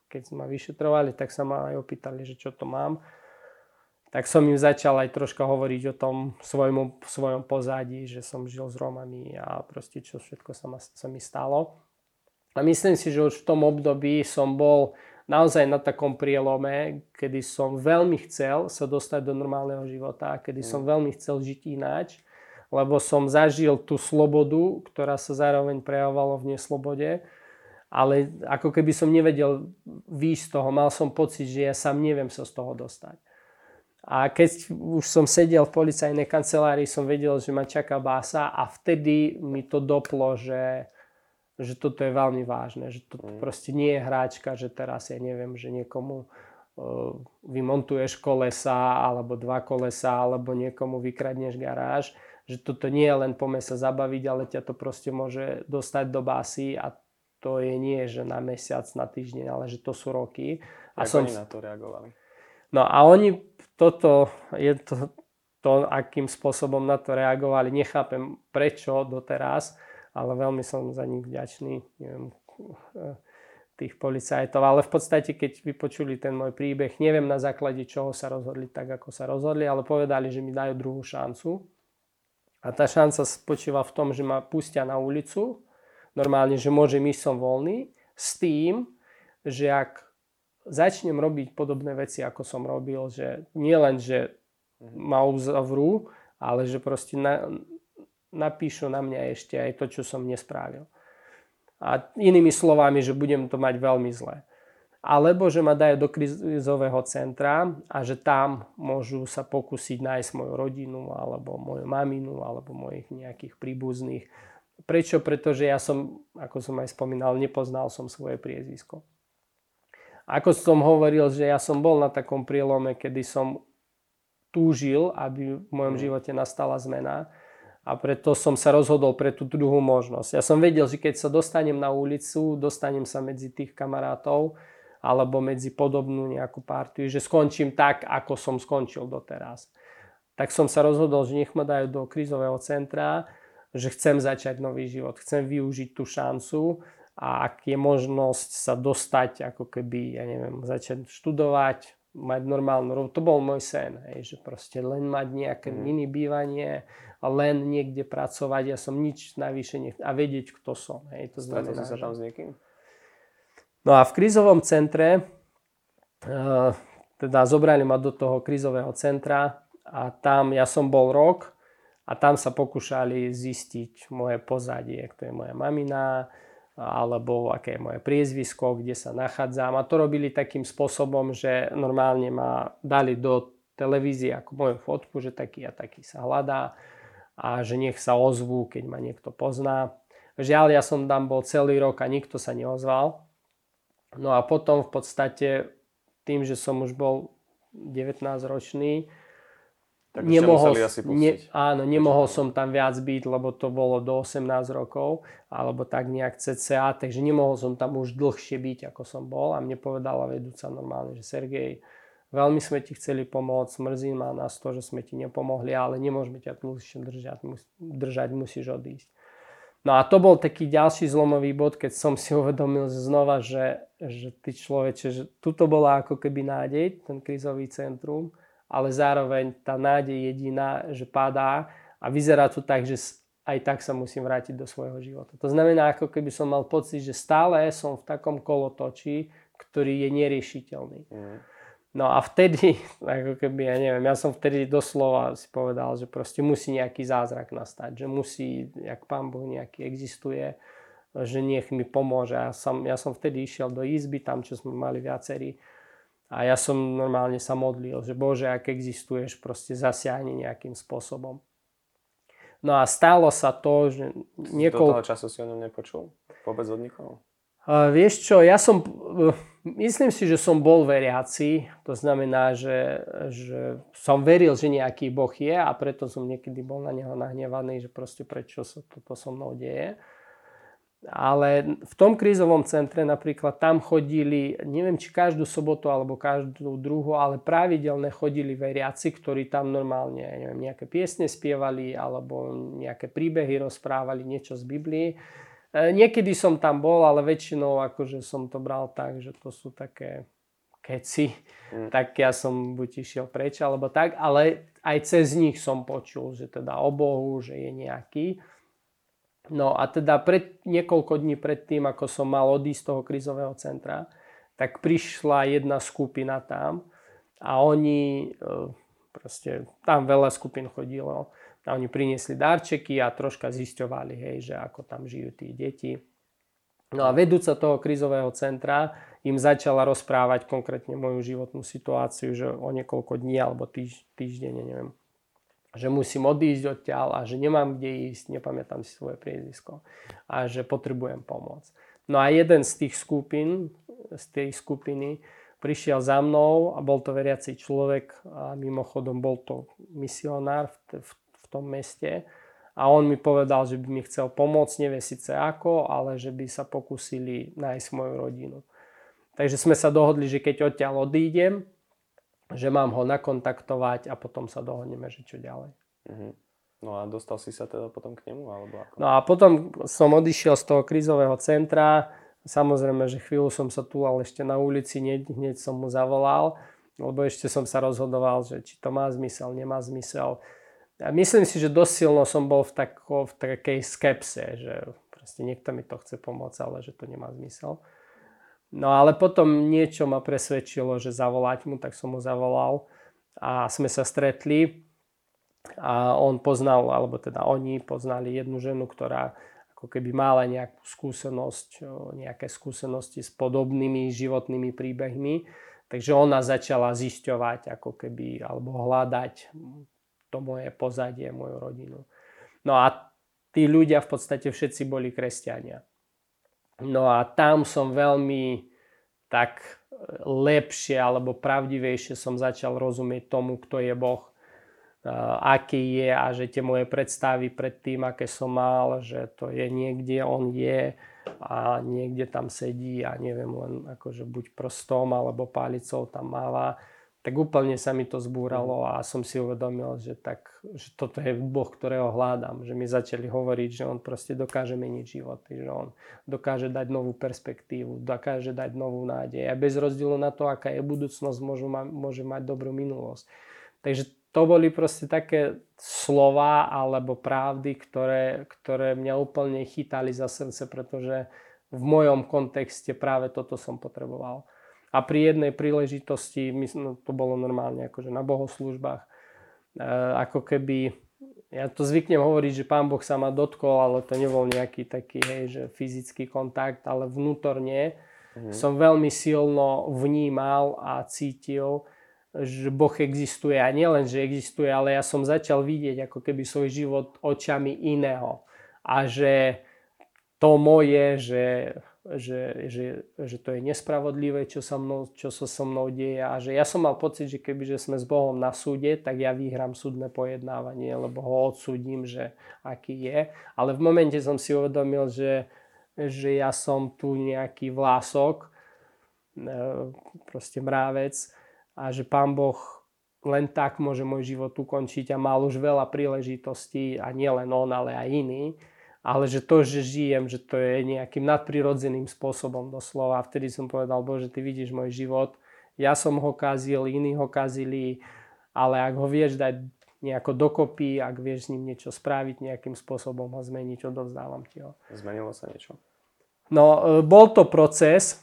keď ma vyšetrovali, tak sa ma aj opýtali, že čo to mám. Tak som im začal aj troška hovoriť o tom svojom, svojom pozadí, že som žil s Romami a proste čo všetko sa, ma, sa mi stalo. A myslím si, že už v tom období som bol naozaj na takom prielome, kedy som veľmi chcel sa dostať do normálneho života, kedy som veľmi chcel žiť ináč, lebo som zažil tú slobodu, ktorá sa zároveň prejavovala v neslobode, ale ako keby som nevedel výjsť z toho, mal som pocit, že ja sám neviem sa z toho dostať. A keď už som sedel v policajnej kancelárii, som vedel, že ma čaká bása a vtedy mi to doplo, že že toto je veľmi vážne, že to mm. proste nie je hráčka, že teraz ja neviem, že niekomu uh, vymontuješ kolesa alebo dva kolesa alebo niekomu vykradneš garáž, že toto nie je len pome sa zabaviť, ale ťa to proste môže dostať do básy a to je nie, že na mesiac, na týždeň, ale že to sú roky. A som... oni na to reagovali? No a oni toto, je to, to, akým spôsobom na to reagovali, nechápem prečo doteraz, ale veľmi som za nich vďačný, neviem, tých policajtov. Ale v podstate, keď vypočuli ten môj príbeh, neviem na základe čoho sa rozhodli tak, ako sa rozhodli, ale povedali, že mi dajú druhú šancu. A tá šanca spočíva v tom, že ma pustia na ulicu, normálne, že môžem ísť, som voľný, s tým, že ak začnem robiť podobné veci, ako som robil, že nie len, že ma uzavrú, ale že proste na, napíšu na mňa ešte aj to, čo som nespravil. A inými slovami, že budem to mať veľmi zlé. Alebo že ma dajú do krizového centra a že tam môžu sa pokúsiť nájsť moju rodinu, alebo moju maminu, alebo mojich nejakých príbuzných. Prečo? Pretože ja som, ako som aj spomínal, nepoznal som svoje priezvisko. Ako som hovoril, že ja som bol na takom prielome, kedy som túžil, aby v mojom mm. živote nastala zmena a preto som sa rozhodol pre tú druhú možnosť. Ja som vedel, že keď sa dostanem na ulicu, dostanem sa medzi tých kamarátov alebo medzi podobnú nejakú partiu, že skončím tak, ako som skončil doteraz. Tak som sa rozhodol, že nech ma dajú do krízového centra, že chcem začať nový život, chcem využiť tú šancu a ak je možnosť sa dostať, ako keby, ja neviem, začať študovať, mať normálnu, to bol môj sen, hej, že proste len mať nejaké mm. mini bývanie, len niekde pracovať, ja som nič najvyššie nechcel a vedieť, kto som. Hej, to znamená, si sa tam s niekým? No a v krízovom centre, uh, teda zobrali ma do toho krízového centra a tam ja som bol rok a tam sa pokúšali zistiť moje pozadie, kto je moja mamina, alebo aké je moje priezvisko, kde sa nachádzam. A to robili takým spôsobom, že normálne ma dali do televízie ako moju fotku, že taký a taký sa hľadá a že nech sa ozvú, keď ma niekto pozná. Žiaľ, ja som tam bol celý rok a nikto sa neozval. No a potom v podstate tým, že som už bol 19 ročný, tak nemohol, asi ne, áno, nemohol som tam viac byť, lebo to bolo do 18 rokov, alebo tak nejak cca, takže nemohol som tam už dlhšie byť, ako som bol. A mne povedala vedúca normálne, že Sergej, Veľmi sme ti chceli pomôcť, mrzí ma nás to, že sme ti nepomohli, ale nemôžeme ťa dlhšie držať, mus, držať, musíš odísť. No a to bol taký ďalší zlomový bod, keď som si uvedomil znova, že, že ty človeče, že tuto bola ako keby nádej, ten krizový centrum, ale zároveň tá nádej jediná, že padá a vyzerá to tak, že aj tak sa musím vrátiť do svojho života. To znamená, ako keby som mal pocit, že stále som v takom kolotočí, ktorý je neriešiteľný. Mm. No a vtedy, ako keby, ja neviem, ja som vtedy doslova si povedal, že proste musí nejaký zázrak nastať, že musí, jak Pán Boh nejaký existuje, že nech mi pomôže. Ja som, ja som vtedy išiel do izby, tam, čo sme mali viacerí, a ja som normálne sa modlil, že Bože, ak existuješ, proste zasiahni nejakým spôsobom. No a stalo sa to, že niekoľko... Do toho času si o ňom nepočul? Vôbec od nikoho? Uh, vieš čo, ja som, uh, myslím si, že som bol veriaci, to znamená, že, že som veril, že nejaký Boh je a preto som niekedy bol na neho nahnevaný, že proste prečo sa toto so mnou deje. Ale v tom krízovom centre napríklad tam chodili, neviem či každú sobotu alebo každú druhú, ale pravidelne chodili veriaci, ktorí tam normálne neviem, nejaké piesne spievali alebo nejaké príbehy rozprávali, niečo z Biblii. E, niekedy som tam bol, ale väčšinou akože som to bral tak, že to sú také keci, mm. tak ja som buď išiel preč alebo tak, ale aj cez nich som počul, že teda o Bohu, že je nejaký. No a teda pred, niekoľko dní pred tým, ako som mal odísť z toho krizového centra, tak prišla jedna skupina tam a oni, e, proste tam veľa skupín chodilo, a oni priniesli darčeky a troška zisťovali, hej, že ako tam žijú tí deti. No a vedúca toho krizového centra im začala rozprávať konkrétne moju životnú situáciu, že o niekoľko dní alebo týž, týždeň, neviem, že musím odísť odtiaľ a že nemám kde ísť, nepamätám si svoje priezvisko a že potrebujem pomoc. No a jeden z tých skupín, z tej skupiny prišiel za mnou a bol to veriaci človek a mimochodom bol to misionár v, v tom meste a on mi povedal, že by mi chcel pomôcť, nevie síce ako, ale že by sa pokúsili nájsť moju rodinu. Takže sme sa dohodli, že keď odtiaľ odídem, že mám ho nakontaktovať a potom sa dohodneme, že čo ďalej. Mm-hmm. No a dostal si sa teda potom k nemu? Alebo ako? No a potom som odišiel z toho krizového centra. Samozrejme, že chvíľu som sa tu, ale ešte na ulici, hneď, hneď som mu zavolal, lebo ešte som sa rozhodoval, že či to má zmysel, nemá zmysel. Ja myslím si, že dosť silno som bol v, tako, v takej skepse, že proste niekto mi to chce pomôcť, ale že to nemá zmysel. No ale potom niečo ma presvedčilo, že zavolať mu, tak som mu zavolal a sme sa stretli. A on poznal, alebo teda oni poznali jednu ženu, ktorá ako keby mala nejakú skúsenosť, nejaké skúsenosti s podobnými životnými príbehmi. Takže ona začala zisťovať, ako keby, alebo hľadať to moje pozadie, moju rodinu. No a tí ľudia v podstate všetci boli kresťania. No a tam som veľmi tak lepšie alebo pravdivejšie som začal rozumieť tomu, kto je Boh, aký je a že tie moje predstavy pred tým, aké som mal, že to je niekde, on je a niekde tam sedí a neviem len akože buď prstom alebo palicou tam máva tak úplne sa mi to zbúralo a som si uvedomil, že, tak, že toto je Boh, ktorého hľadám. Že mi začali hovoriť, že on proste dokáže meniť životy, že on dokáže dať novú perspektívu, dokáže dať novú nádej. A bez rozdielu na to, aká je budúcnosť, môžu ma, môže mať dobrú minulosť. Takže to boli proste také slova alebo pravdy, ktoré, ktoré mňa úplne chytali za srdce, pretože v mojom kontexte práve toto som potreboval. A pri jednej príležitosti, no, to bolo normálne akože na bohoslužbách, e, ako keby, ja to zvyknem hovoriť, že pán Boh sa ma dotkol, ale to nebol nejaký taký, hej, že fyzický kontakt, ale vnútorne mhm. som veľmi silno vnímal a cítil, že Boh existuje a nielen, že existuje, ale ja som začal vidieť ako keby svoj život očami iného. A že to moje, že že, že, že to je nespravodlivé, čo sa, mnou, čo sa so mnou deje a že ja som mal pocit, že keby že sme s Bohom na súde, tak ja vyhrám súdne pojednávanie, lebo ho odsúdim, že aký je. Ale v momente som si uvedomil, že, že ja som tu nejaký vlások, e, proste mrávec a že Pán Boh len tak môže môj život ukončiť a mal už veľa príležitostí a nielen on, ale aj iní ale že to, že žijem, že to je nejakým nadprirodzeným spôsobom doslova. A vtedy som povedal, Bože, ty vidíš môj život, ja som ho kazil, iní ho kazili, ale ak ho vieš dať nejako dokopy, ak vieš s ním niečo spraviť, nejakým spôsobom ho zmeniť, odovzdávam ti ho. Zmenilo sa niečo? No, e, bol to proces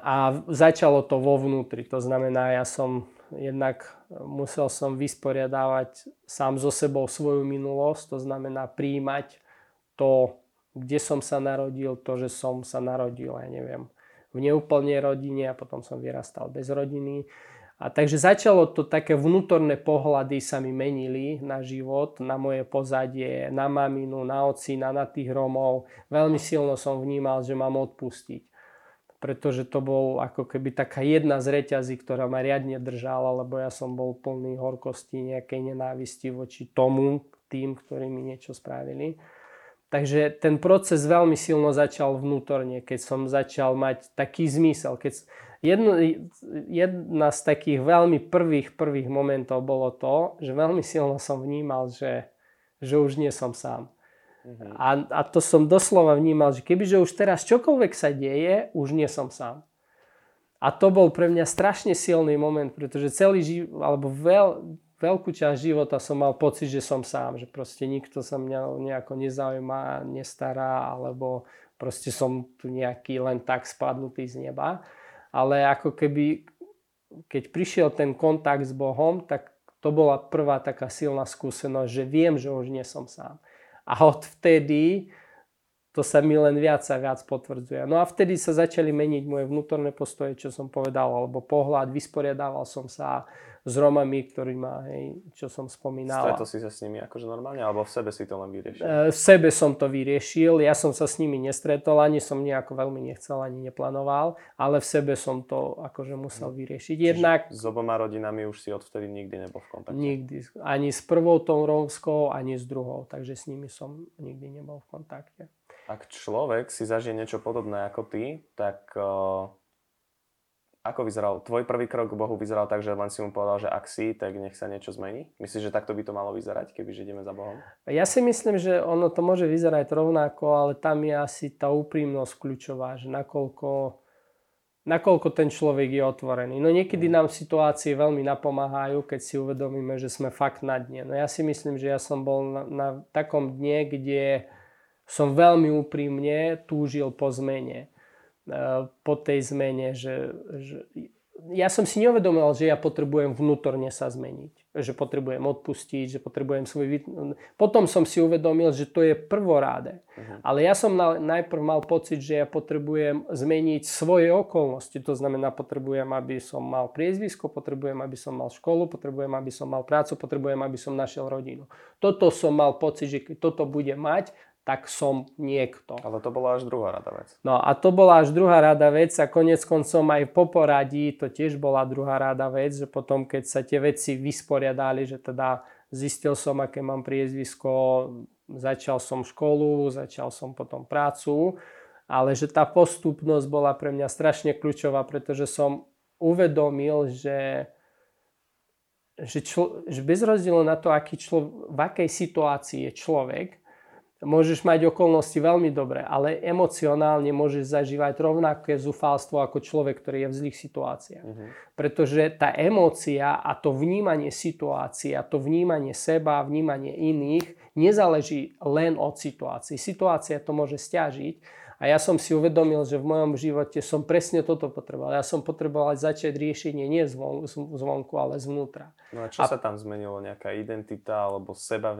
a začalo to vo vnútri. To znamená, ja som jednak musel som vysporiadávať sám so sebou svoju minulosť, to znamená príjmať to, kde som sa narodil, to, že som sa narodil, ja neviem, v neúplnej rodine a potom som vyrastal bez rodiny. A takže začalo to také vnútorné pohľady sa mi menili na život, na moje pozadie, na maminu, na ocina, na tých Romov. Veľmi silno som vnímal, že mám odpustiť. Pretože to bol ako keby taká jedna z reťazí, ktorá ma riadne držala, lebo ja som bol plný horkosti, nejakej nenávisti voči tomu, tým, ktorí mi niečo spravili. Takže ten proces veľmi silno začal vnútorne, keď som začal mať taký zmysel. Keď jedno, jedna z takých veľmi prvých, prvých momentov bolo to, že veľmi silno som vnímal, že, že už nie som sám. Mhm. A, a to som doslova vnímal, že kebyže už teraz čokoľvek sa deje, už nie som sám. A to bol pre mňa strašne silný moment, pretože celý život, alebo veľ, veľkú časť života som mal pocit, že som sám, že proste nikto sa mňa nejako nezaujíma, nestará, alebo proste som tu nejaký len tak spadnutý z neba. Ale ako keby, keď prišiel ten kontakt s Bohom, tak to bola prvá taká silná skúsenosť, že viem, že už nie som sám. A od vtedy to sa mi len viac a viac potvrdzuje. No a vtedy sa začali meniť moje vnútorné postoje, čo som povedal, alebo pohľad, vysporiadával som sa s Romami, ktorý má, hej, čo som spomínal. Stretol si sa s nimi akože normálne, alebo v sebe si to len vyriešil? E, v sebe som to vyriešil, ja som sa s nimi nestretol, ani som nejako veľmi nechcel, ani neplánoval, ale v sebe som to akože musel mhm. vyriešiť. Jednak... s oboma rodinami už si odvtedy nikdy nebol v kontakte? Nikdy. Ani s prvou tou rómskou, ani s druhou, takže s nimi som nikdy nebol v kontakte. Ak človek si zažije niečo podobné ako ty, tak uh ako vyzeral, tvoj prvý krok k Bohu vyzeral tak, že len si mu povedal, že ak si, tak nech sa niečo zmení? Myslíš, že takto by to malo vyzerať, keby že ideme za Bohom? Ja si myslím, že ono to môže vyzerať rovnako, ale tam je asi tá úprimnosť kľúčová, že nakoľko, nakoľko ten človek je otvorený. No niekedy mm. nám situácie veľmi napomáhajú, keď si uvedomíme, že sme fakt na dne. No ja si myslím, že ja som bol na, na takom dne, kde som veľmi úprimne túžil po zmene. Po tej zmene, že, že ja som si neuvedomil, že ja potrebujem vnútorne sa zmeniť. Že potrebujem odpustiť, že potrebujem svoj... Potom som si uvedomil, že to je prvoráde. Uh-huh. Ale ja som na, najprv mal pocit, že ja potrebujem zmeniť svoje okolnosti. To znamená, potrebujem, aby som mal priezvisko, potrebujem, aby som mal školu, potrebujem, aby som mal prácu, potrebujem, aby som našiel rodinu. Toto som mal pocit, že keď toto bude mať, tak som niekto. Ale to bola až druhá rada vec. No a to bola až druhá rada vec a konec koncom aj po poradí to tiež bola druhá rada vec, že potom keď sa tie veci vysporiadali, že teda zistil som, aké mám priezvisko, začal som školu, začal som potom prácu, ale že tá postupnosť bola pre mňa strašne kľúčová, pretože som uvedomil, že že, člo, že bez rozdielu na to, aký člo, v akej situácii je človek, môžeš mať okolnosti veľmi dobré, ale emocionálne môžeš zažívať rovnaké zúfalstvo ako človek, ktorý je v zlých situáciách. Uh-huh. Pretože tá emócia a to vnímanie situácie a to vnímanie seba, vnímanie iných nezáleží len od situácií. Situácia to môže stiažiť a ja som si uvedomil, že v mojom živote som presne toto potreboval. Ja som potreboval začať riešenie nie zvon, zvonku, ale zvnútra. No a čo a... sa tam zmenilo? Nejaká identita alebo seba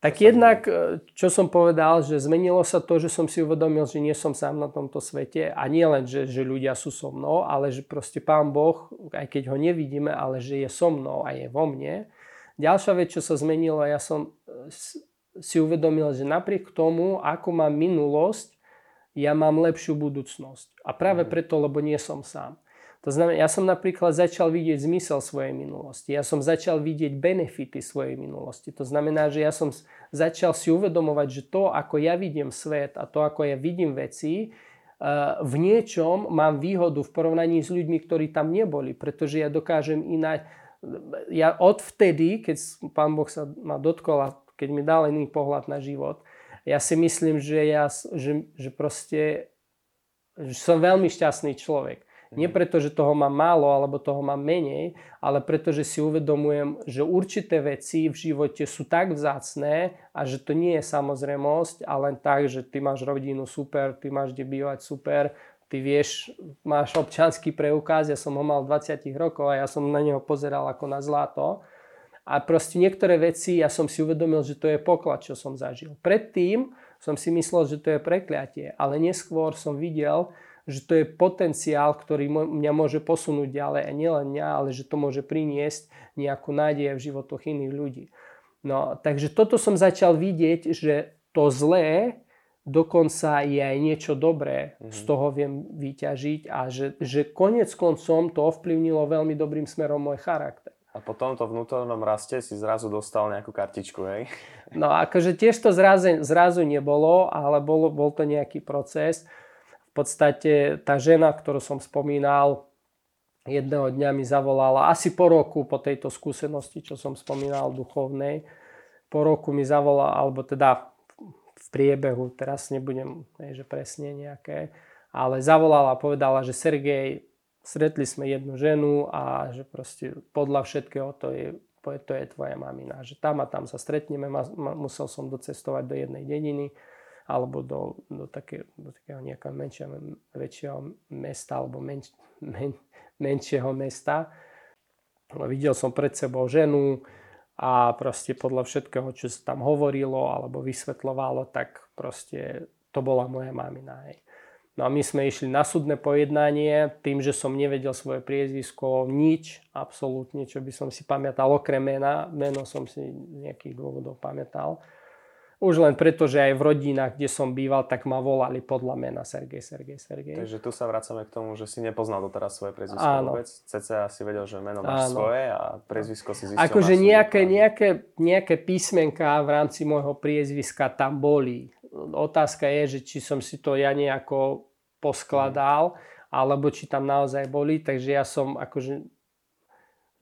Tak jednak, e, čo som povedal, že zmenilo sa to, že som si uvedomil, že nie som sám na tomto svete a nie len, že, že ľudia sú so mnou, ale že proste Pán Boh, aj keď ho nevidíme, ale že je so mnou a je vo mne. Ďalšia vec, čo sa zmenilo, ja som e, si uvedomil, že napriek tomu, ako mám minulosť, ja mám lepšiu budúcnosť. A práve mhm. preto, lebo nie som sám. To znamená, ja som napríklad začal vidieť zmysel svojej minulosti. Ja som začal vidieť benefity svojej minulosti. To znamená, že ja som začal si uvedomovať, že to, ako ja vidím svet a to, ako ja vidím veci, eh, v niečom mám výhodu v porovnaní s ľuďmi, ktorí tam neboli, pretože ja dokážem ináč... Ja odvtedy, keď pán Boh sa ma dotkol a keď mi dal iný pohľad na život, ja si myslím, že, ja, že, že proste že som veľmi šťastný človek. Nie mhm. preto, že toho mám málo alebo toho mám menej, ale preto, že si uvedomujem, že určité veci v živote sú tak vzácné a že to nie je samozrejmosť a len tak, že ty máš rodinu super, ty máš kde bývať super, ty vieš, máš občanský preukaz, ja som ho mal 20 rokov a ja som na neho pozeral ako na zlato. A proste niektoré veci ja som si uvedomil, že to je poklad, čo som zažil. Predtým som si myslel, že to je prekliatie, ale neskôr som videl, že to je potenciál, ktorý mňa môže posunúť ďalej a nielen mňa, ale že to môže priniesť nejakú nádej v životoch iných ľudí. No, takže toto som začal vidieť, že to zlé dokonca je aj niečo dobré, mm-hmm. z toho viem vyťažiť a že, že konec koncom to ovplyvnilo veľmi dobrým smerom môj charakter. A po tomto vnútornom raste si zrazu dostal nejakú kartičku, hej? No akože tiež to zrazu, zrazu nebolo, ale bol, bol to nejaký proces v podstate tá žena, ktorú som spomínal, jedného dňa mi zavolala, asi po roku po tejto skúsenosti, čo som spomínal duchovnej, po roku mi zavolala, alebo teda v priebehu, teraz nebudem, ne, že presne nejaké, ale zavolala a povedala, že Sergej, stretli sme jednu ženu a že proste podľa všetkého to je, to je tvoja mamina. Že tam a tam sa stretneme, musel som docestovať do jednej dediny alebo do, do, také, takého nejakého menšieho, väčšieho mesta alebo menš, men, menšieho mesta. Videl som pred sebou ženu a proste podľa všetkého, čo sa tam hovorilo alebo vysvetľovalo, tak proste to bola moja mamina. Hej. No a my sme išli na súdne pojednanie, tým, že som nevedel svoje priezvisko, nič, absolútne, čo by som si pamätal, okrem mena, meno som si nejakých dôvodov pamätal. Už len preto, že aj v rodinách, kde som býval, tak ma volali podľa mena Sergej, Sergej, Sergej. Takže tu sa vracame k tomu, že si nepoznal doteraz svoje prezvisko Áno. vôbec. CCA si vedel, že meno máš Áno. svoje a prezvisko si zistil Akože nejaké, nejaké, nejaké písmenka v rámci môjho priezviska tam boli. Otázka je, že či som si to ja nejako poskladal, hmm. alebo či tam naozaj boli. Takže ja som akože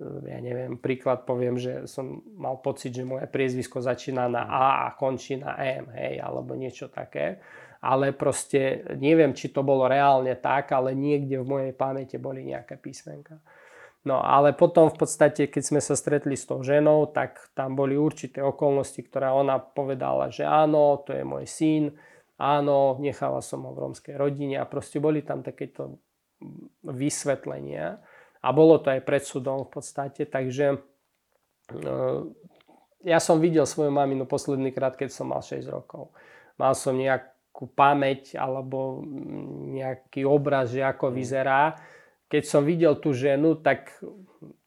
ja neviem, príklad poviem, že som mal pocit, že moje priezvisko začína na A a končí na M, hej, alebo niečo také. Ale proste neviem, či to bolo reálne tak, ale niekde v mojej pamäti boli nejaké písmenka. No ale potom v podstate, keď sme sa stretli s tou ženou, tak tam boli určité okolnosti, ktoré ona povedala, že áno, to je môj syn, áno, nechala som ho v rómskej rodine a proste boli tam takéto vysvetlenia. A bolo to aj pred súdom v podstate, takže ja som videl svoju maminu posledný krát, keď som mal 6 rokov. Mal som nejakú pamäť alebo nejaký obraz, že ako mm. vyzerá. Keď som videl tú ženu, tak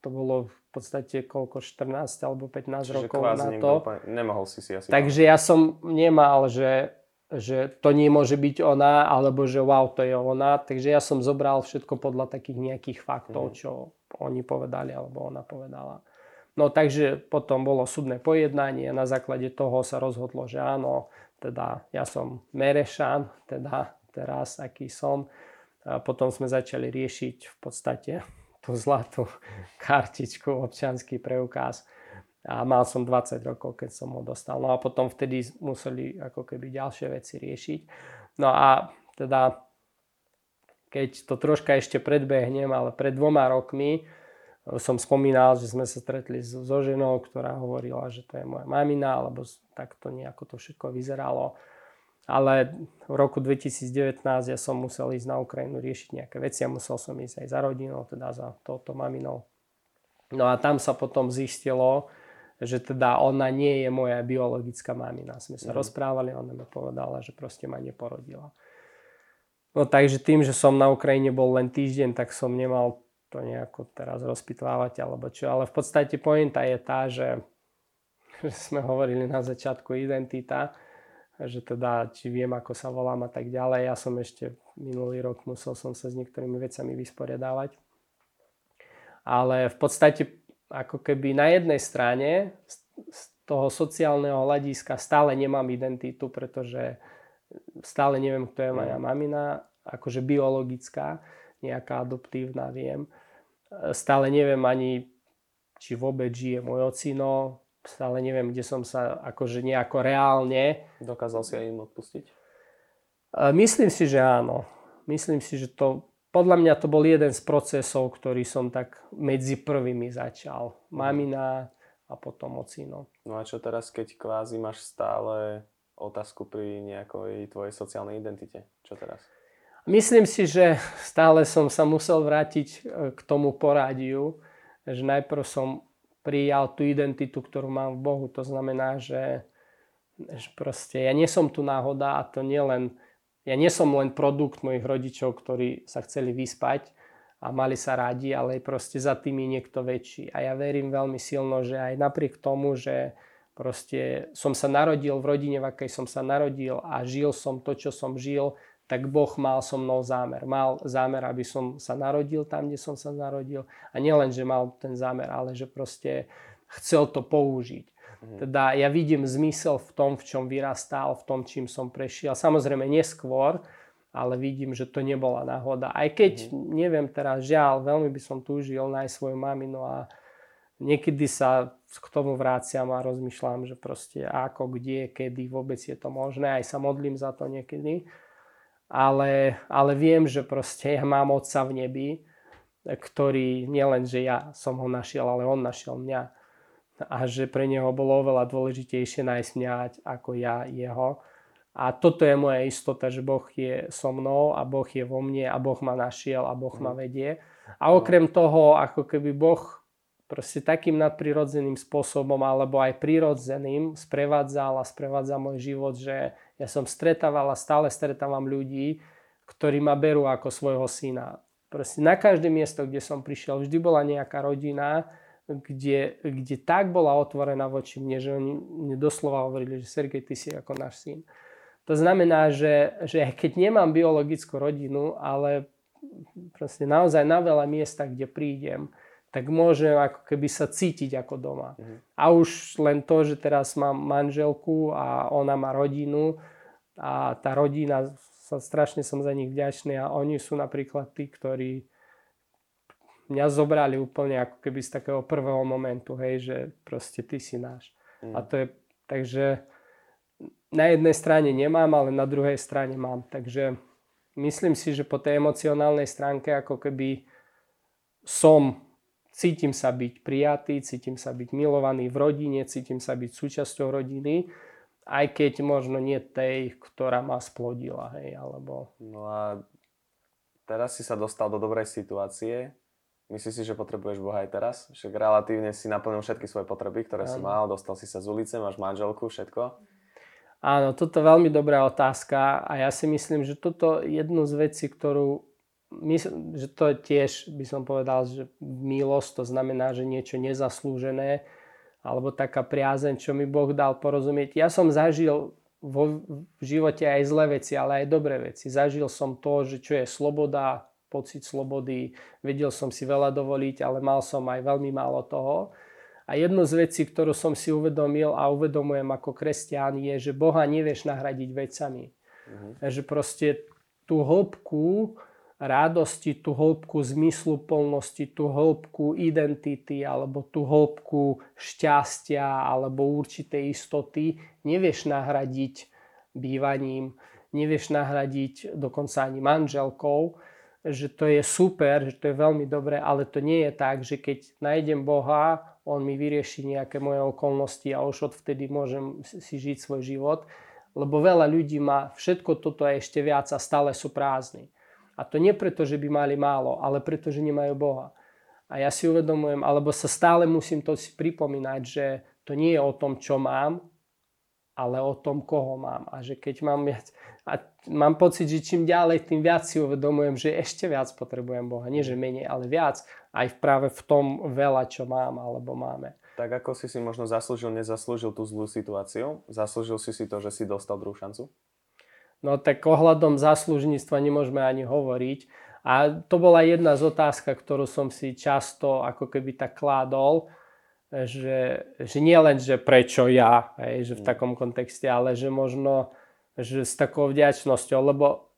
to bolo v podstate koľko, 14 alebo 15 Čiže rokov na to. Úplne, nemohol si si asi... Takže ja som nemal, že, že to nemôže byť ona, alebo že wow, to je ona. Takže ja som zobral všetko podľa takých nejakých faktov, mm. čo oni povedali, alebo ona povedala. No takže potom bolo súdne pojednanie na základe toho sa rozhodlo, že áno, teda ja som Merešan, teda teraz aký som. A potom sme začali riešiť v podstate tú zlatú kartičku, občianský preukaz. A mal som 20 rokov, keď som ho dostal. No a potom vtedy museli ako keby ďalšie veci riešiť. No a teda keď to troška ešte predbehnem, ale pred dvoma rokmi som spomínal, že sme sa stretli so, so ženou, ktorá hovorila, že to je moja mamina, alebo takto nejako to všetko vyzeralo. Ale v roku 2019 ja som musel ísť na Ukrajinu riešiť nejaké veci a musel som ísť aj za rodinou, teda za touto maminou. No a tam sa potom zistilo, že teda ona nie je moja biologická mamina. Sme sa mm. rozprávali, ona mi povedala, že proste ma neporodila. No takže tým, že som na Ukrajine bol len týždeň, tak som nemal to nejako teraz rozpitvávať alebo čo. Ale v podstate pointa je tá, že, že sme hovorili na začiatku identita, že teda či viem, ako sa volám a tak ďalej. Ja som ešte minulý rok musel som sa s niektorými vecami vysporiadávať. Ale v podstate ako keby na jednej strane z toho sociálneho hľadiska stále nemám identitu, pretože stále neviem, kto je moja mm. mamina, akože biologická nejaká adoptívna, viem. Stále neviem ani, či vôbec žije môj ocino, stále neviem, kde som sa akože nejako reálne... Dokázal si aj im odpustiť? Myslím si, že áno. Myslím si, že to... Podľa mňa to bol jeden z procesov, ktorý som tak medzi prvými začal. Mamina a potom ocino. No a čo teraz, keď kvázi máš stále otázku pri nejakej tvojej sociálnej identite? Čo teraz? Myslím si, že stále som sa musel vrátiť e, k tomu porádiu, že najprv som prijal tú identitu, ktorú mám v Bohu. To znamená, že, že proste ja nie som tu náhoda a to nie len, ja nie som len produkt mojich rodičov, ktorí sa chceli vyspať a mali sa radi, ale proste za tým je niekto väčší. A ja verím veľmi silno, že aj napriek tomu, že proste som sa narodil v rodine, v akej som sa narodil a žil som to, čo som žil, tak Boh mal so mnou zámer. Mal zámer, aby som sa narodil tam, kde som sa narodil. A nielen, že mal ten zámer, ale že proste chcel to použiť. Mhm. Teda ja vidím zmysel v tom, v čom vyrastal, v tom, čím som prešiel. Samozrejme neskôr, ale vidím, že to nebola náhoda. Aj keď, mm. neviem teraz, žiaľ, veľmi by som túžil nájsť svoju maminu a niekedy sa k tomu vráciam a rozmýšľam, že proste ako, kde, kedy vôbec je to možné. Aj sa modlím za to niekedy ale, ale viem, že proste ja mám otca v nebi, ktorý nielen, že ja som ho našiel, ale on našiel mňa. A že pre neho bolo oveľa dôležitejšie nájsť mňa ako ja jeho. A toto je moja istota, že Boh je so mnou a Boh je vo mne a Boh ma našiel a Boh ma mhm. vedie. A okrem toho, ako keby Boh proste takým nadprirodzeným spôsobom alebo aj prirodzeným sprevádzal a sprevádza môj život, že ja som stretával a stále stretávam ľudí, ktorí ma berú ako svojho syna. Proste na každé miesto, kde som prišiel, vždy bola nejaká rodina, kde, kde tak bola otvorená voči mne, že oni mne doslova hovorili, že Sergej, ty si ako náš syn. To znamená, že, že keď nemám biologickú rodinu, ale proste naozaj na veľa miesta, kde prídem, tak môžem ako keby sa cítiť ako doma. Mm-hmm. A už len to, že teraz mám manželku a ona má rodinu a tá rodina, sa, strašne som za nich vďačný a oni sú napríklad tí, ktorí mňa zobrali úplne ako keby z takého prvého momentu, hej, že proste ty si náš. Mm. A to je, takže na jednej strane nemám, ale na druhej strane mám. Takže myslím si, že po tej emocionálnej stránke ako keby som Cítim sa byť prijatý, cítim sa byť milovaný v rodine, cítim sa byť súčasťou rodiny, aj keď možno nie tej, ktorá ma splodila, hej, alebo... No a teraz si sa dostal do dobrej situácie. Myslíš si, že potrebuješ Boha aj teraz? Však relatívne si naplnil všetky svoje potreby, ktoré ano. si mal, dostal si sa z ulice, máš manželku, všetko. Áno, toto je veľmi dobrá otázka a ja si myslím, že toto je jednu z vecí, ktorú myslím, že to je tiež, by som povedal, že milosť, to znamená, že niečo nezaslúžené, alebo taká priazeň, čo mi Boh dal porozumieť. Ja som zažil vo, v živote aj zlé veci, ale aj dobré veci. Zažil som to, že čo je sloboda, pocit slobody, vedel som si veľa dovoliť, ale mal som aj veľmi málo toho. A jednu z vecí, ktorú som si uvedomil a uvedomujem ako kresťan, je, že Boha nevieš nahradiť vecami. Uh-huh. Že proste tú hĺbku radosti, tú hĺbku zmysluplnosti, tú hĺbku identity alebo tú hĺbku šťastia alebo určitej istoty nevieš nahradiť bývaním, nevieš nahradiť dokonca ani manželkou, že to je super, že to je veľmi dobré, ale to nie je tak, že keď nájdem Boha, On mi vyrieši nejaké moje okolnosti a už odvtedy môžem si žiť svoj život, lebo veľa ľudí má všetko toto a ešte viac a stále sú prázdni. A to nie preto, že by mali málo, ale preto, že nemajú Boha. A ja si uvedomujem, alebo sa stále musím to si pripomínať, že to nie je o tom, čo mám, ale o tom, koho mám. A že keď mám viac... A mám pocit, že čím ďalej, tým viac si uvedomujem, že ešte viac potrebujem Boha. Nie, že menej, ale viac. Aj práve v tom veľa, čo mám alebo máme. Tak ako si si možno zaslúžil, nezaslúžil tú zlú situáciu, zaslúžil si si to, že si dostal druhú šancu? No tak ohľadom záslužníctva nemôžeme ani hovoriť. A to bola jedna z otázka, ktorú som si často ako keby tak kládol, že, že nie len, že prečo ja, hej, že v mm. takom kontexte, ale že možno že s takou vďačnosťou, lebo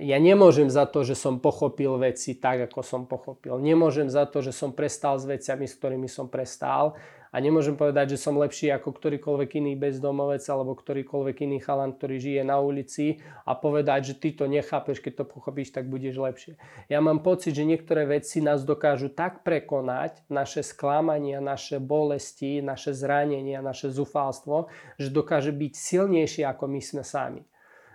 ja nemôžem za to, že som pochopil veci tak, ako som pochopil. Nemôžem za to, že som prestal s veciami, s ktorými som prestal a nemôžem povedať, že som lepší ako ktorýkoľvek iný bezdomovec alebo ktorýkoľvek iný chalan, ktorý žije na ulici a povedať, že ty to nechápeš, keď to pochopíš, tak budeš lepšie. Ja mám pocit, že niektoré veci nás dokážu tak prekonať, naše sklamania, naše bolesti, naše zranenia, naše zúfalstvo, že dokáže byť silnejšie ako my sme sami.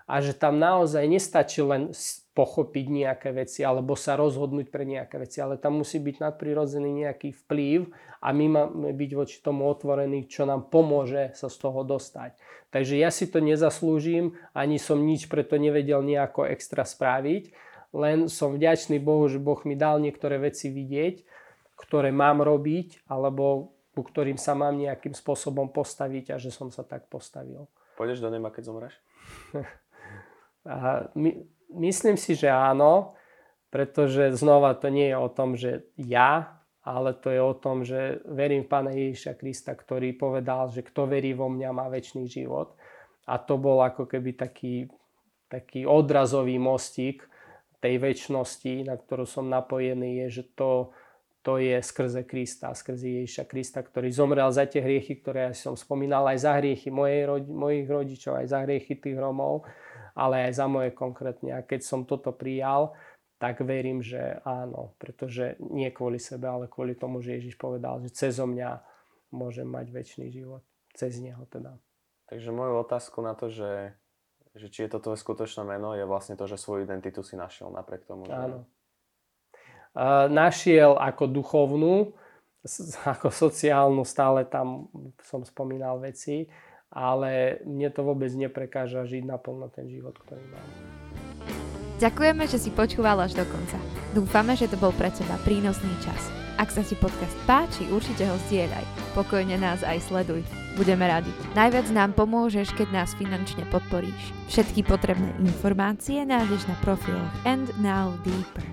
A že tam naozaj nestačí len pochopiť nejaké veci alebo sa rozhodnúť pre nejaké veci, ale tam musí byť nadprirodzený nejaký vplyv a my máme byť voči tomu otvorení, čo nám pomôže sa z toho dostať. Takže ja si to nezaslúžim, ani som nič preto nevedel nejako extra spraviť, len som vďačný Bohu, že Boh mi dal niektoré veci vidieť, ktoré mám robiť, alebo ku ktorým sa mám nejakým spôsobom postaviť a že som sa tak postavil. Pôjdeš do neba, keď zomreš? a my, Myslím si, že áno, pretože znova to nie je o tom, že ja, ale to je o tom, že verím v Pána Ježiša Krista, ktorý povedal, že kto verí vo mňa má väčší život. A to bol ako keby taký, taký odrazový mostík tej väčšnosti, na ktorú som napojený, je, že to, to je skrze Krista, skrze Ježiša Krista, ktorý zomrel za tie hriechy, ktoré ja som spomínal, aj za hriechy mojej, mojich rodičov, aj za hriechy tých Romov ale aj za moje konkrétne. A keď som toto prijal, tak verím, že áno, pretože nie kvôli sebe, ale kvôli tomu, že Ježiš povedal, že cez mňa môžem mať väčší život. Cez neho teda. Takže moju otázku na to, že, že či je to tvoje skutočné meno, je vlastne to, že svoju identitu si našiel napriek tomu. Že... Áno. Uh, našiel ako duchovnú, ako sociálnu, stále tam som spomínal veci, ale mne to vôbec neprekáža žiť naplno ten život, ktorý mám. Ďakujeme, že si počúval až do konca. Dúfame, že to bol pre teba prínosný čas. Ak sa ti podcast páči, určite ho zdieľaj. Pokojne nás aj sleduj. Budeme radi. Najviac nám pomôžeš, keď nás finančne podporíš. Všetky potrebné informácie nájdeš na profiloch And Now Deeper.